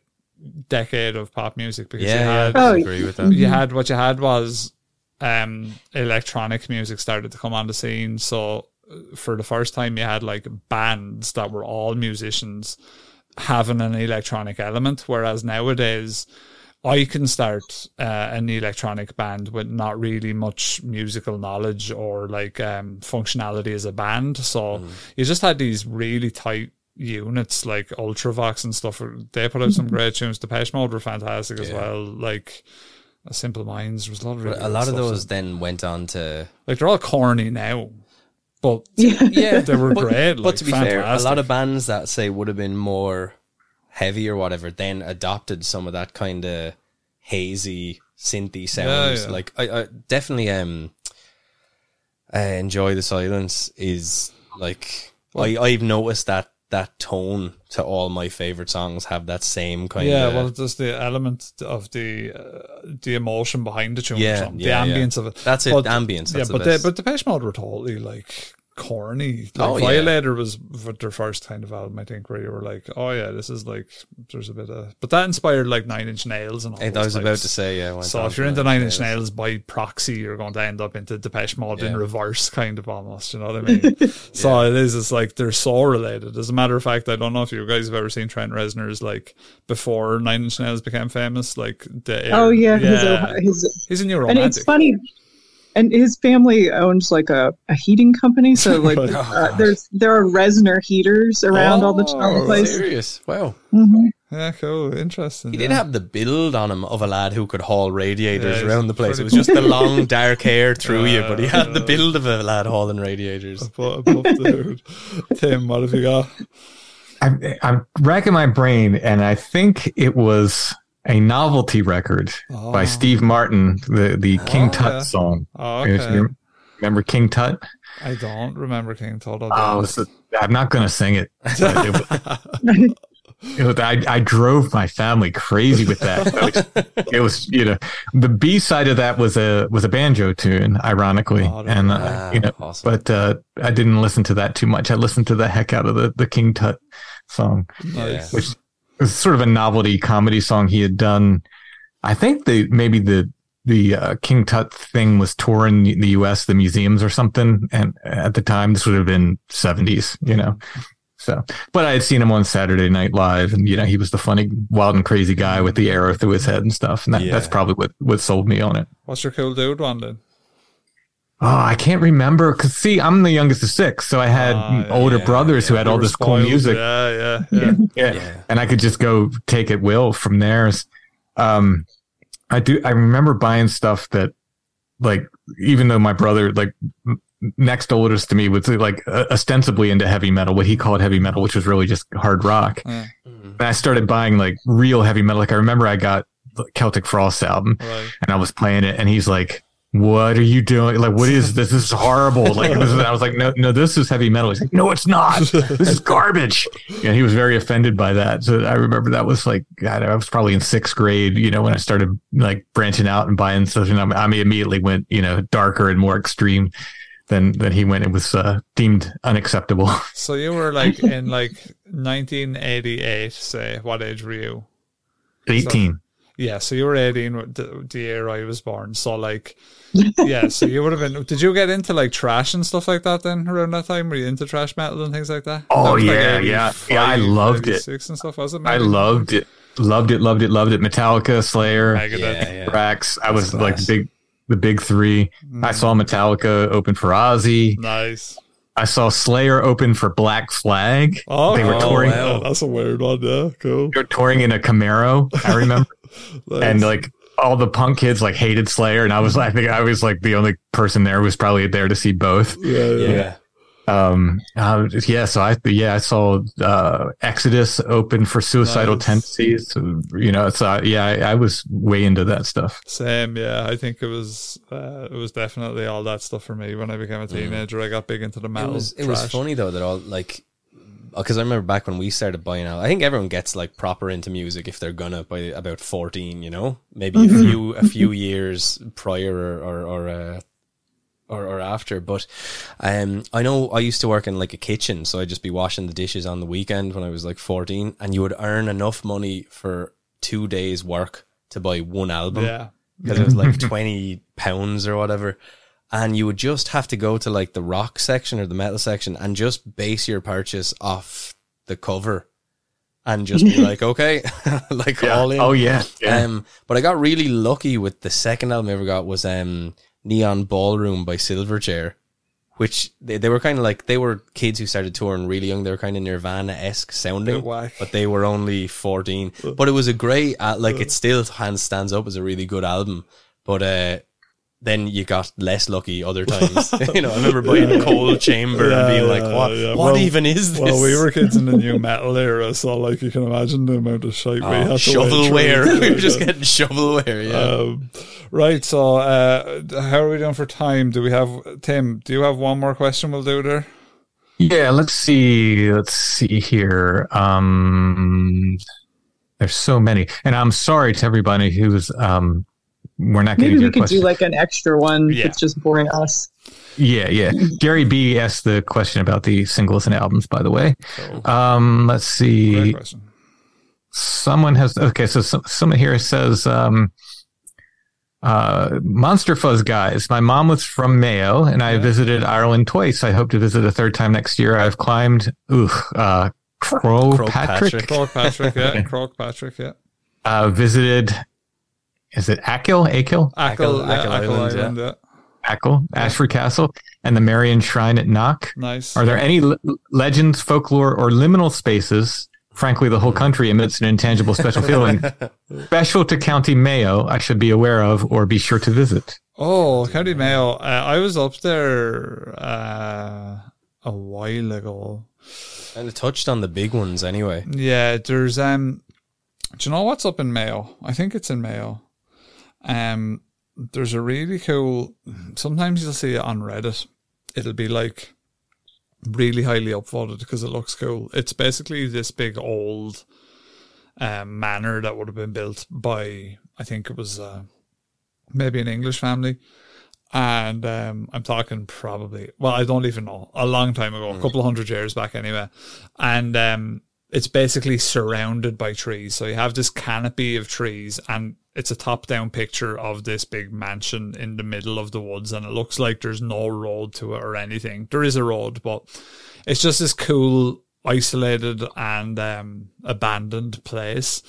decade of pop music because you Yeah, yeah, had Oh, I agree with that. you had what you had was um electronic music started to come on the scene. So for the first time, you had like bands that were all musicians having an electronic element, whereas nowadays. I can start uh, an electronic band with not really much musical knowledge or like um, functionality as a band. So you just had these really tight units like Ultravox and stuff. They put out some great tunes. The Depeche Mode were fantastic as Yeah. well. Like Simple Minds was a lot of really a lot of those then went on to Like they're all corny now, but yeah, they were but, great. But to be fair, a lot of bands that say would have been more heavy or whatever, then adopted some of that kind of hazy synthy sounds. yeah. Like I, I definitely um, uh, enjoy the silence is like I I've noticed that that tone to all my favorite songs have that same kind yeah, of well, just the element of the uh, the emotion behind the tune, or Yeah, something, yeah, the yeah. ambience of it. That's it, ambience, yeah, that's the but best. they, but Depeche Mode were totally like corny. Like Oh, yeah. Violator was their first kind of album, I think, where you were like, oh yeah, this is like there's a bit of, but that inspired like Nine Inch Nails and all. I those was about to say yeah. So if you're into Nine Nine Inch Inch Nails by proxy, you're going to end up into Depeche Mode in reverse, kind of almost. You know what I mean? so it is. It's like they're so related. As a matter of fact, I don't know if you guys have ever seen Trent Reznor's like before Nine Inch Nails became famous. Like the oh yeah, his, yeah. his he's a new and it's funny and his family owns like a, a heating company so like Right. uh, there's there are Reznor heaters around all the, all the Oh, place Serious? Wow. Mhm. Yeah, cool, interesting. He yeah. did have the build on him of a lad who could haul radiators Yeah, around the place. It was just the long dark hair through you, but he Yeah, had the build of a lad hauling radiators. Above, above dude. Tim, what have you got? I'm, I'm racking my brain, and I think it was a novelty record by Oh. Steve Martin, the the King Oh, Tut yeah. song. Oh, okay. Remember King Tut? I don't remember King Total. Oh, is- I'm not going to sing it. it was- it was- I, I drove my family crazy with that. It was, it was, you know, the B side of that was a was a banjo tune, ironically, Oh, and uh, wow. you know, Awesome. but uh, I didn't listen to that too much. I listened to the heck out of the the King Tut song, Nice. which was sort of a novelty comedy song he had done. I think the maybe the the uh, King Tut thing was touring the U.S. the museums or something, and at the time this would have been seventies, you know. So, but I had seen him on Saturday Night Live, and you know he was the funny, wild and crazy guy with the arrow through his head and stuff, and that, Yeah. that's probably what what sold me on it. What's your cool dude one then? Oh, I can't remember because see, I'm the youngest of six, so I had Ah, older yeah, brothers who had You all were this cool music. Yeah, yeah, yeah. yeah. Yeah. and I could just go take it will from there. Um, I do. I remember buying stuff that, like, even though my brother, like, next oldest to me, was like uh, ostensibly into heavy metal, what he called heavy metal, which was really just hard rock. Yeah. And I started buying like real heavy metal. Like I remember I got the Celtic Frost album, Right. and I was playing it, and he's like. What are you doing? Like, what is this? This is horrible. Like, this is, I was like, no, no, this is heavy metal. He's like, no, it's not. This is garbage. Yeah, he was very offended by that. So I remember that was like, God, I was probably in sixth grade, you know, when I started like branching out and buying stuff. And I, I immediately went, you know, darker and more extreme than than he went. It was uh, deemed unacceptable. So you were like in like 1988, say. What age were you? Eighteen. Yeah, so you were 18 with the, the year I was born. So like, yeah, so you would have been. Did you get into like trash and stuff like that then around that time? Were you into trash metal and things like that? Oh, That was, like, yeah, yeah. I loved it. 86 and stuff. Was it? I loved it. Loved it. Loved it. Loved it. Metallica, Slayer, Megadeth. Yeah, yeah. Rax. I was like class. big, the big three. I mm. saw Metallica open for Ozzy. Nice. I saw Slayer open for Black Flag. Oh, they were oh, touring. wow. That's a weird one. Yeah, cool. They were touring in a Camaro. I remember, Nice. and like all the punk kids like hated Slayer, and I was I think I was like the only person there who was probably there to see both. yeah, yeah. Yeah. Um, uh, yeah, so I yeah I saw uh, Exodus open for Suicidal Nice. Tendencies. So, you know, so I, yeah, I, I was way into that stuff. Same, yeah. I think it was uh, it was definitely all that stuff for me when I became a teenager. I got big into the It metal. was it was funny though that all like because I remember back when we started buying out. I think everyone gets like proper into music if they're gonna by about fourteen. You know, maybe a few a few years prior or or or, uh, or or after. But um, I know I used to work in like a kitchen, so I'd just be washing the dishes on the weekend when I was like fourteen, and you would earn enough money for two days' work to buy one album Yeah, because it was like 20 pounds or whatever. And you would just have to go to like the rock section or the metal section and just base your purchase off the cover and just be like, okay, like all in. Oh yeah, yeah. Um, but I got really lucky with the second album I ever got was um, Neon Ballroom by Silverchair, which they, they were kind of like, they were kids who started touring really young. They were kind of Nirvana esque sounding, but they were only 14. But it was a great, uh, like, it still hands stands up as a really good album. But, uh, then you got less lucky other times. you know, I remember buying Coal Chamber and being like, what, yeah. what Well- even is this? Well, we were kids in the new metal era, so like you can imagine the amount of shite we Oh, had to wade shovelware. through. we were just getting shovelware, yeah. Um, right. So, uh, how are we doing for time? Do we have Tim? Do you have one more question? We'll do there. Yeah, let's see. Let's see here. Um, there's so many, and I'm sorry to everybody who's um, we're not Maybe getting we could question. do like an extra one Yeah. that's just boring us. yeah, yeah. Gary B asked the question about the singles and albums. By the way, um, let's see. Someone has okay. So some, someone here says. Um, uh, Monster Fuzz guys. My mom was from Mayo, and I visited Ireland twice. I hope to visit a third time next year. I've climbed, ooh, uh, Croagh Patrick. Patrick. Patrick, yeah. Okay. Patrick, yeah. uh, visited. Is it Achill? Achill? Ackle, Achill- yeah, Achill Achill Island, Island, yeah. yeah. Achill, Ashford Castle, and the Marian Shrine at Knock. Nice. Are there any le- legends, folklore, or liminal spaces? Frankly, the whole country emits an intangible special feeling special to County Mayo I should be aware of or be sure to visit. Oh, County Mayo. Uh, I was up there uh, a while ago. And it touched on the big ones anyway. Yeah, there's um do you know what's up in Mayo? I think it's in Mayo. Um there's a really cool sometimes you'll see it on Reddit. It'll be like really highly upvoted because it looks cool. It's basically this big old um, manor that would have been built by I think it was uh, maybe an English family. And um, I'm talking probably, well, I don't even know, a long time ago, a couple of hundred years back anyway. And um, it's basically surrounded by trees. So you have this canopy of trees, and it's a top down picture of this big mansion in the middle of the woods. And it looks like there's no road to it or anything. There is a road, but it's just this cool, isolated, and um, abandoned place.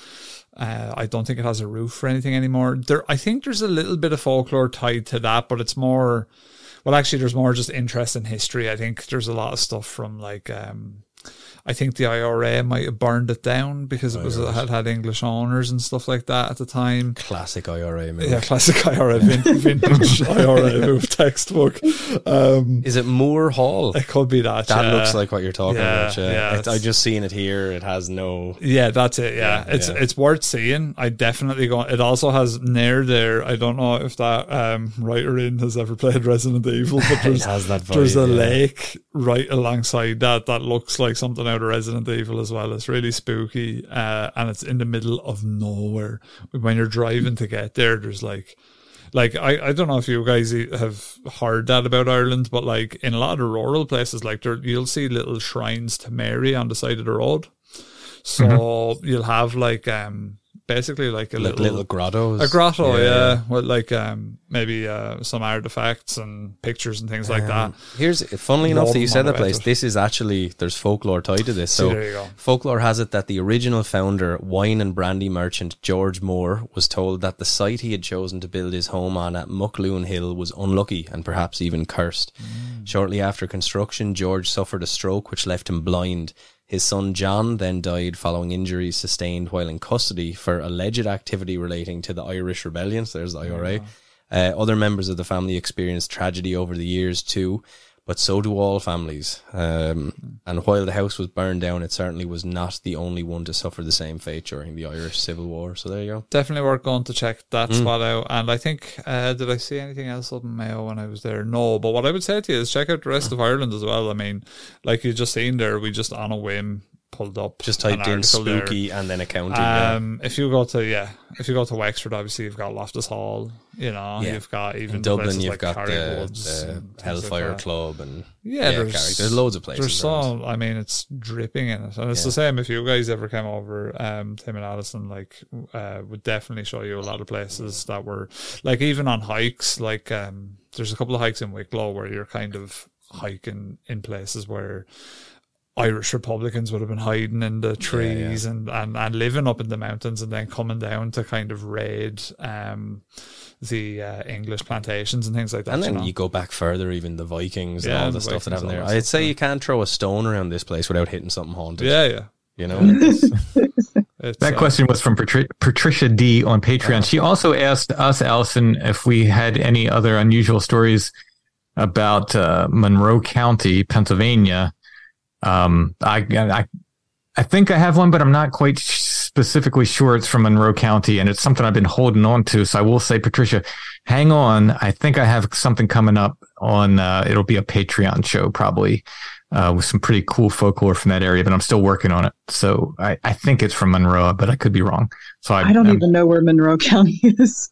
Uh, I don't think it has a roof or anything anymore. There, I think there's a little bit of folklore tied to that, but it's more. Well, actually, there's more just interest in history. I think there's a lot of stuff from like. Um, I think the IRA might have burned it down because it was it had had English owners and stuff like that at the time. Classic IRA move. Yeah, classic IRA vin- vintage IRA move textbook. Um, Is it Moore Hall? it could be that. That yeah. looks like what you're talking Yeah, about. Yeah, yeah, I, just seen it here. It has no. Yeah, that's it. Yeah, Yeah, it's it's worth seeing. I definitely go. It also has near there. I don't know if that um, writer in has ever played Resident Evil, but there's that there's a lake right alongside that that looks like something out Resident Evil as well. It's really spooky, uh, and it's in the middle of nowhere. When you're driving to get there, there's like. Like I, I don't know if you guys have heard that about Ireland, but like in a lot of rural places, like there you'll see little shrines to Mary on the side of the road. So you'll have like um basically like a Like little, little grottos. a grotto, Yeah, yeah, with like um maybe uh some artifacts and pictures and things like that. Um, Here's funnily enough that you said that place. This is actually there's folklore tied to this. See, So go. folklore has it that the original founder, wine and brandy merchant George Moore, was told that the site he had chosen to build his home on at Muckloon Hill was unlucky and perhaps even cursed. Mm. Shortly after construction, George suffered a stroke which left him blind. His son John then died following injuries sustained while in custody for alleged activity relating to the Irish rebellion. So there's the IRA. Uh, other members of the family experienced tragedy over the years too, but so do all families. Um, and while the house was burned down, it certainly was not the only one to suffer the same fate during the Irish Civil War. So there you go. Definitely worth going to check that Mm. spot out. And I think uh, did I see anything else up in Mayo when I was there? No, but what I would say to you is check out the rest of Ireland as well. I mean, like you just seen there, we just on a whim pulled up Just typed in article there. spooky and then accounting. yeah. Um, if you go to yeah, if you go to Wexford, obviously you've got Loftus Hall. You know, Yeah. you've got even In Dublin, places you've like got the, Woods the and things like Hellfire. Club and Yeah, Carrick. there's there's loads of places. There's around. so I mean, it's dripping in it, and it's Yeah. the same if you guys ever came over. Um, Tim and Alison like uh, would definitely show you a lot of places that were like even on hikes. Like um, there's a couple of hikes in Wicklow where you're kind of hiking in places where. Irish Republicans would have been hiding in the trees And, and and living up in the mountains and then coming down to kind of raid um the uh, English plantations and things like that. And then you know? you go back further, even the Vikings Yeah, and all the the stuff that Vikings, happened there. I'd say you can't throw a stone around this place without hitting something haunted. yeah, yeah. You know? It's, That uh, question was from Patri- Patricia D on Patreon. She also asked us, Alison, if we had any other unusual stories about uh, Monroe County, Pennsylvania. Um, I, I, I think I have one, but I'm not quite specifically sure it's from Monroe County, and it's something I've been holding on to. So I will say, Patricia, hang on. I think I have something coming up on. Uh, it'll be a Patreon show probably. Uh, with some pretty cool folklore from that area, but I'm still working on it. So I, I think it's from Monroe, but I could be wrong. So I, I don't I'm- even know where Monroe County is.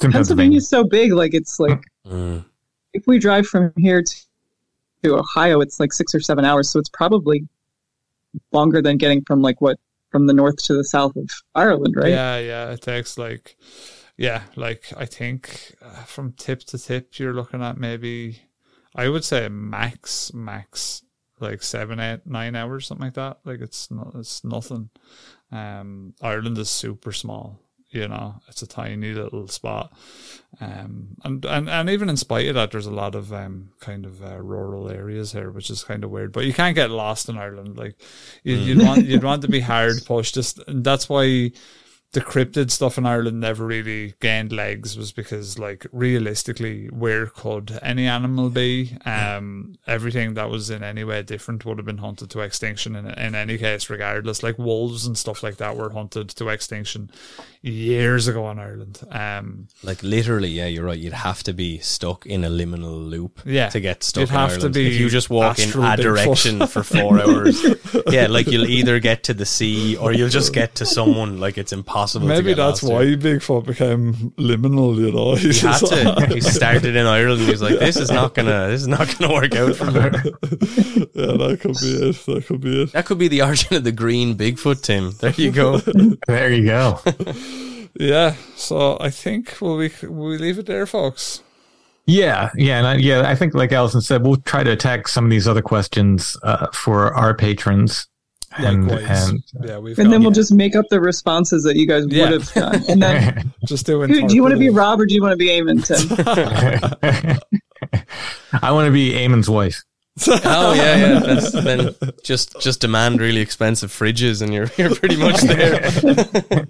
Pennsylvania. Pennsylvania's so big, like it's like Mm. if we drive from here to, to Ohio, it's like six or seven hours. So it's probably longer than getting from like what from the north to the south of Ireland, right? Yeah, yeah. It takes like, yeah, like I think uh, from tip to tip, you're looking at maybe, I would say max, max, like seven, eight, nine hours, something like that. Like it's not, it's nothing. Um, Ireland is super small. You know, it's a tiny little spot, um, and and and even in spite of that, there's a lot of um kind of uh, rural areas here, which is kind of weird. But you can't get lost in Ireland. Like you, you'd want you'd want to be hard pushed. Just and that's why the cryptid stuff in Ireland never really gained legs was because like realistically where could any animal be um everything that was in any way different would have been hunted to extinction in, in any case regardless like wolves and stuff like that were hunted to extinction years ago in Ireland um Like literally, yeah, you're right. You'd have to be stuck in a liminal loop Yeah. to get stuck You'd in have to be if you just walk in a Bigfoot. direction for four hours, yeah, like you'll either get to the sea or you'll just get to someone. Like it's impossible. to maybe get that's lost to. why Bigfoot became liminal you know he had to. He started in Ireland. He was like, "This is not gonna. This is not gonna work out for me." yeah that could be it that could be it That could be the origin of the green Bigfoot, Tim. There you go. There you go. Yeah so I think will we will we leave it there folks Yeah, yeah, and I, yeah. I think, like Alison said, we'll try to attack some of these other questions uh, for our patrons, and and yeah we've And then we'll just make up the responses that you guys Yeah. would have done. And then, just do do, do you want to be. Rob or do you want to be Eamonn? Tim? I want to be Eamonn's wife. Oh yeah, yeah. That's, then just just demand really expensive fridges, and you're you're pretty much there.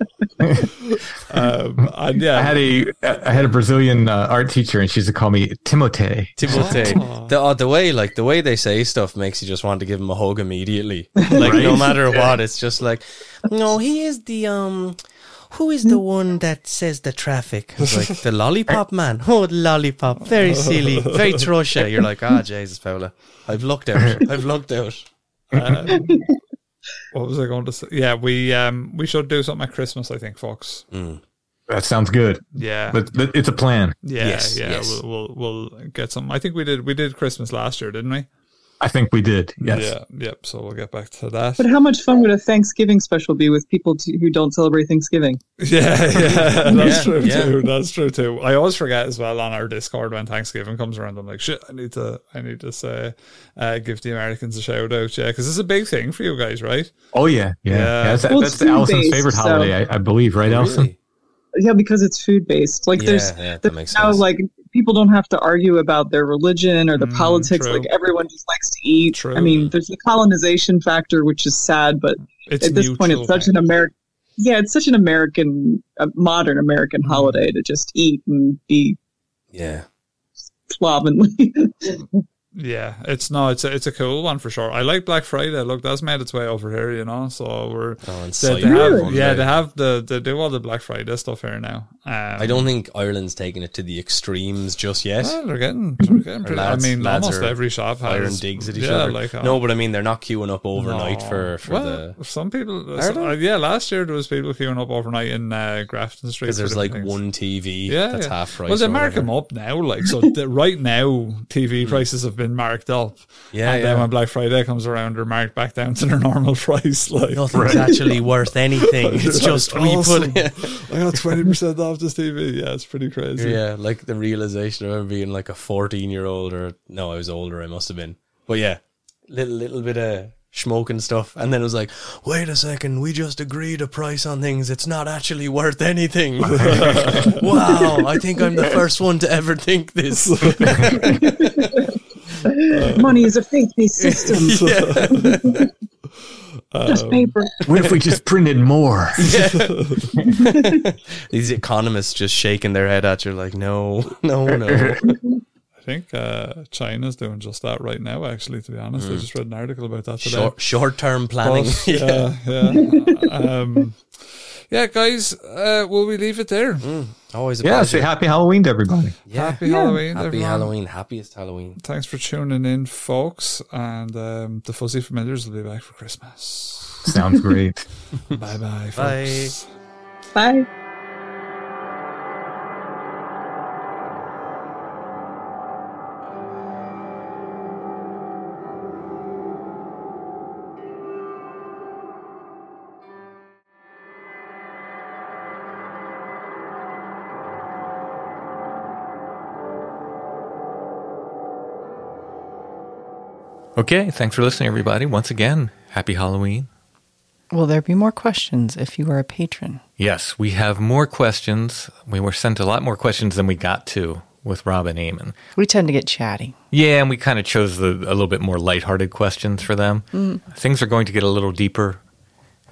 um, and yeah I had a I had a Brazilian uh, art teacher, and she used to call me Timote. Timote. The uh, the way like the way they say stuff makes you just want to give him a hug immediately. Like no matter what, it's just like, no, he is the um. Who is the one that says the traffic? It's like the lollipop man. Oh, the lollipop. Very silly. Very trosha. You're like, ah, Jesus, Paula. I've looked out. I've looked out. Um, what was I going to say? Yeah, we um we should do something at Christmas. I think, folks. That sounds good. Yeah, But, but it's a plan. yeah, Yes, yeah. yes. We'll, we'll we'll get some. I think we did we did Christmas last year, didn't we? I think we did. Yes. Yeah, yep. So we'll get back to that. But how much fun would a Thanksgiving special be with people to, who don't celebrate Thanksgiving? Yeah, yeah, that's Yeah, true yeah. too. That's true too. I always forget as well on our Discord when Thanksgiving comes around. I'm like, shit, I need to, I need to say, uh, give the Americans a shout out, yeah, because it's a big thing for you guys, right? Oh yeah, yeah. Yeah. yeah. that's Well, that's Alison's food-based, favorite so- holiday, I, I believe, right, Allison? Really? Yeah, because it's food based. Like Yeah, there's, yeah, that there's makes now sense. like people don't have to argue about their religion or the Mm, politics. true. Like everyone just likes to eat. True. I mean, there's the colonization factor, which is sad, but It's at this point, it's such an American. Yeah, it's such an American, a modern American Mm. holiday to just eat and be Yeah. slovenly. Yeah, it's no, it's a, it's a cool one for sure. I like Black Friday. Look, that's made its way over here, you know. So we're Oh, and they, Cyber they have, one yeah, day. they have the they do all the Black Friday stuff here now. Um, I don't think Ireland's taking it to the extremes just yet. Well, they're getting, they're getting pretty. lads- I mean, lads almost every shop has Iron digs at each yeah, other. Like, uh, no, but I mean they're not queuing up overnight no. for for well, the some people. So- uh, yeah, last year there was people queuing up overnight in uh, Grafton Street because there's like things. one TV Yeah, that's yeah. half price. Well, they or mark whatever. them up now, like so. the, right now, TV prices have been marked up. Yeah, and then when Black Friday comes around, they're marked back down to their normal price. Like Nothing's actually worth anything. It's just we awesome. put I got twenty percent off this TV. Yeah, it's pretty crazy. yeah, like the realization of being like a 14 year old or no, I was older. I must have been, but yeah, little little bit of smoking stuff, and then it was like, wait a second, we just agreed a price on things. It's not actually worth anything. wow, I think I'm the first one to ever think this. Money is a faith-based system. just paper. What if we just printed more? These economists just shaking their head at you like, no, no, no. I think uh, China's doing just that right now. Actually, to be honest, I just read an article about that today. Short short term planning. But, yeah, yeah. um, yeah, guys, uh, will we leave it there? Always a yeah, pleasure. say happy Halloween to everybody. Yeah. Happy Halloween, Happy everyone. Halloween. Happiest Halloween. Thanks for tuning in, folks. And um, the Fuzzy Familiars will be back for Christmas. Sounds great. bye bye, Bye. folks. Bye. Okay, thanks for listening, everybody. Once again, happy Halloween. Will there be more questions if you are a patron? Yes, we have more questions. We were sent a lot more questions than we got to with Robin and Eamonn. We tend to get chatty. Yeah, and we kind of chose the, a little bit more lighthearted questions for them. Mm. Things are going to get a little deeper,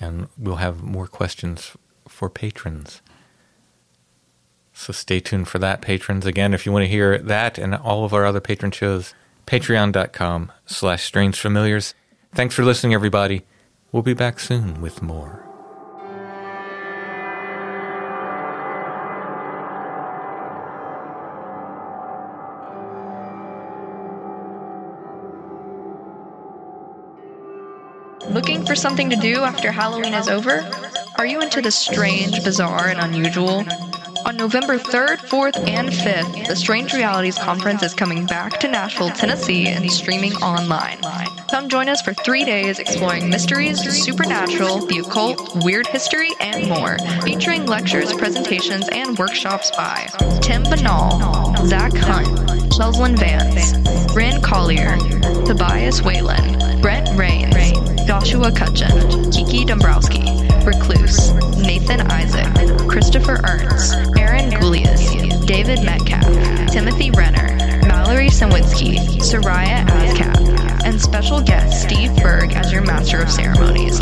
and we'll have more questions for patrons. So stay tuned for that, patrons. Again, if you want to hear that and all of our other patron shows, patreon.com slash strange familiars. Thanks for listening, everybody. We'll be back soon with more. Looking for something to do after Halloween is over? Are you into the strange, bizarre, and unusual? On November 3rd, 4th, and 5th, the Strange Realities Conference is coming back to Nashville, Tennessee, and streaming online. Come join us for three days exploring mysteries, supernatural, the occult, weird history, and more, featuring lectures, presentations, and workshops by Tim Binnall, Zach Hunt, Leslin Vance, Bryn Collier, Tobias Wayland, Brent Raynes, Joshua Cutchin, Kiki Dombrowski, Recluse, Nathan Isaac, Christopher Ernst, Aaron Gulyas, David Metcalf, Timothy Renner, Mallory Sawinski, Soraya Ascap, and special guest Steve Berg as your Master of Ceremonies.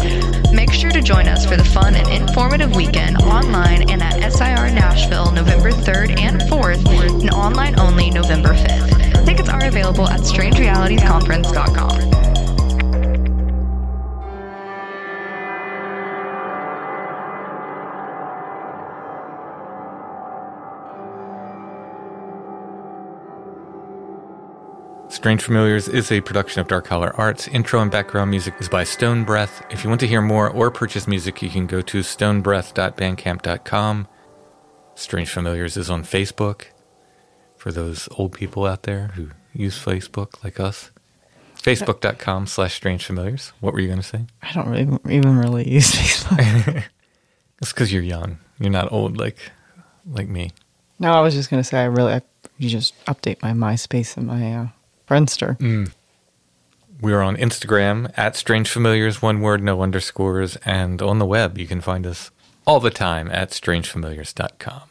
Make sure to join us for the fun and informative weekend online and at SIR Nashville November 3rd and 4th and online only November 5th. Tickets are available at strangerealitiesconference.com. Strange Familiars is a production of Dark Holler Arts. Intro and background music is by Stone Breath. If you want to hear more or purchase music, you can go to stonebreath.bandcamp.com. Strange Familiars is on Facebook for those old people out there who use Facebook like us. Facebook.com slash strange familiars. What were you going to say? I don't really even really use Facebook. It's because you're young. You're not old like like me. no, I was just gonna say I really I, you just update my MySpace and my uh, Friendster. Mm. We are on Instagram at Strange Familiars, one word, no underscores, and on the web you can find us all the time at strangefamiliars.com.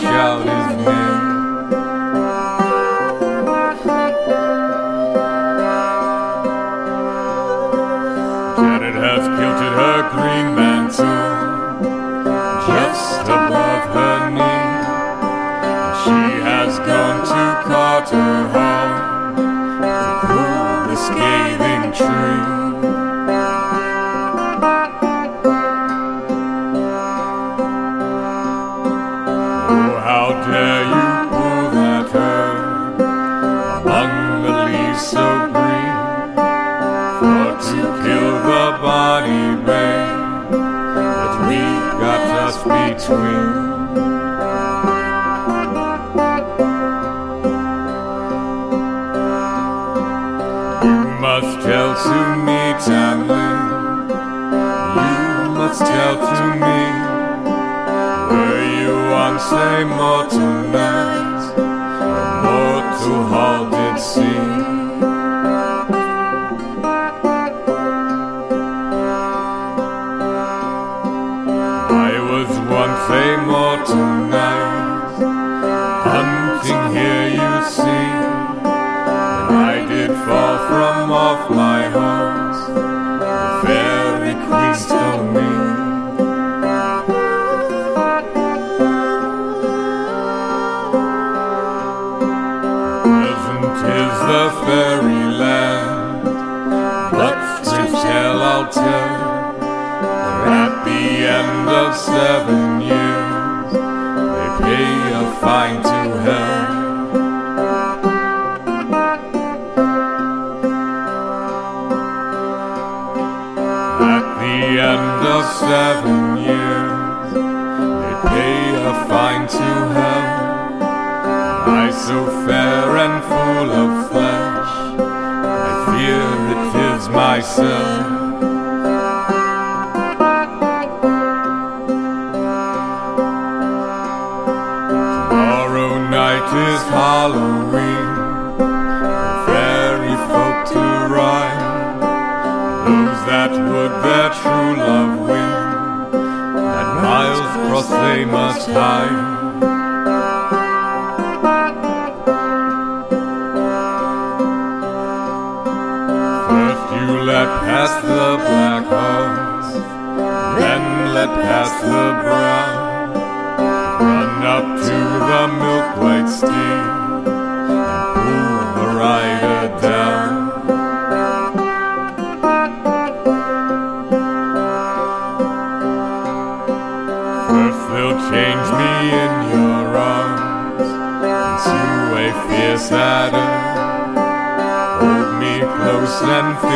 shall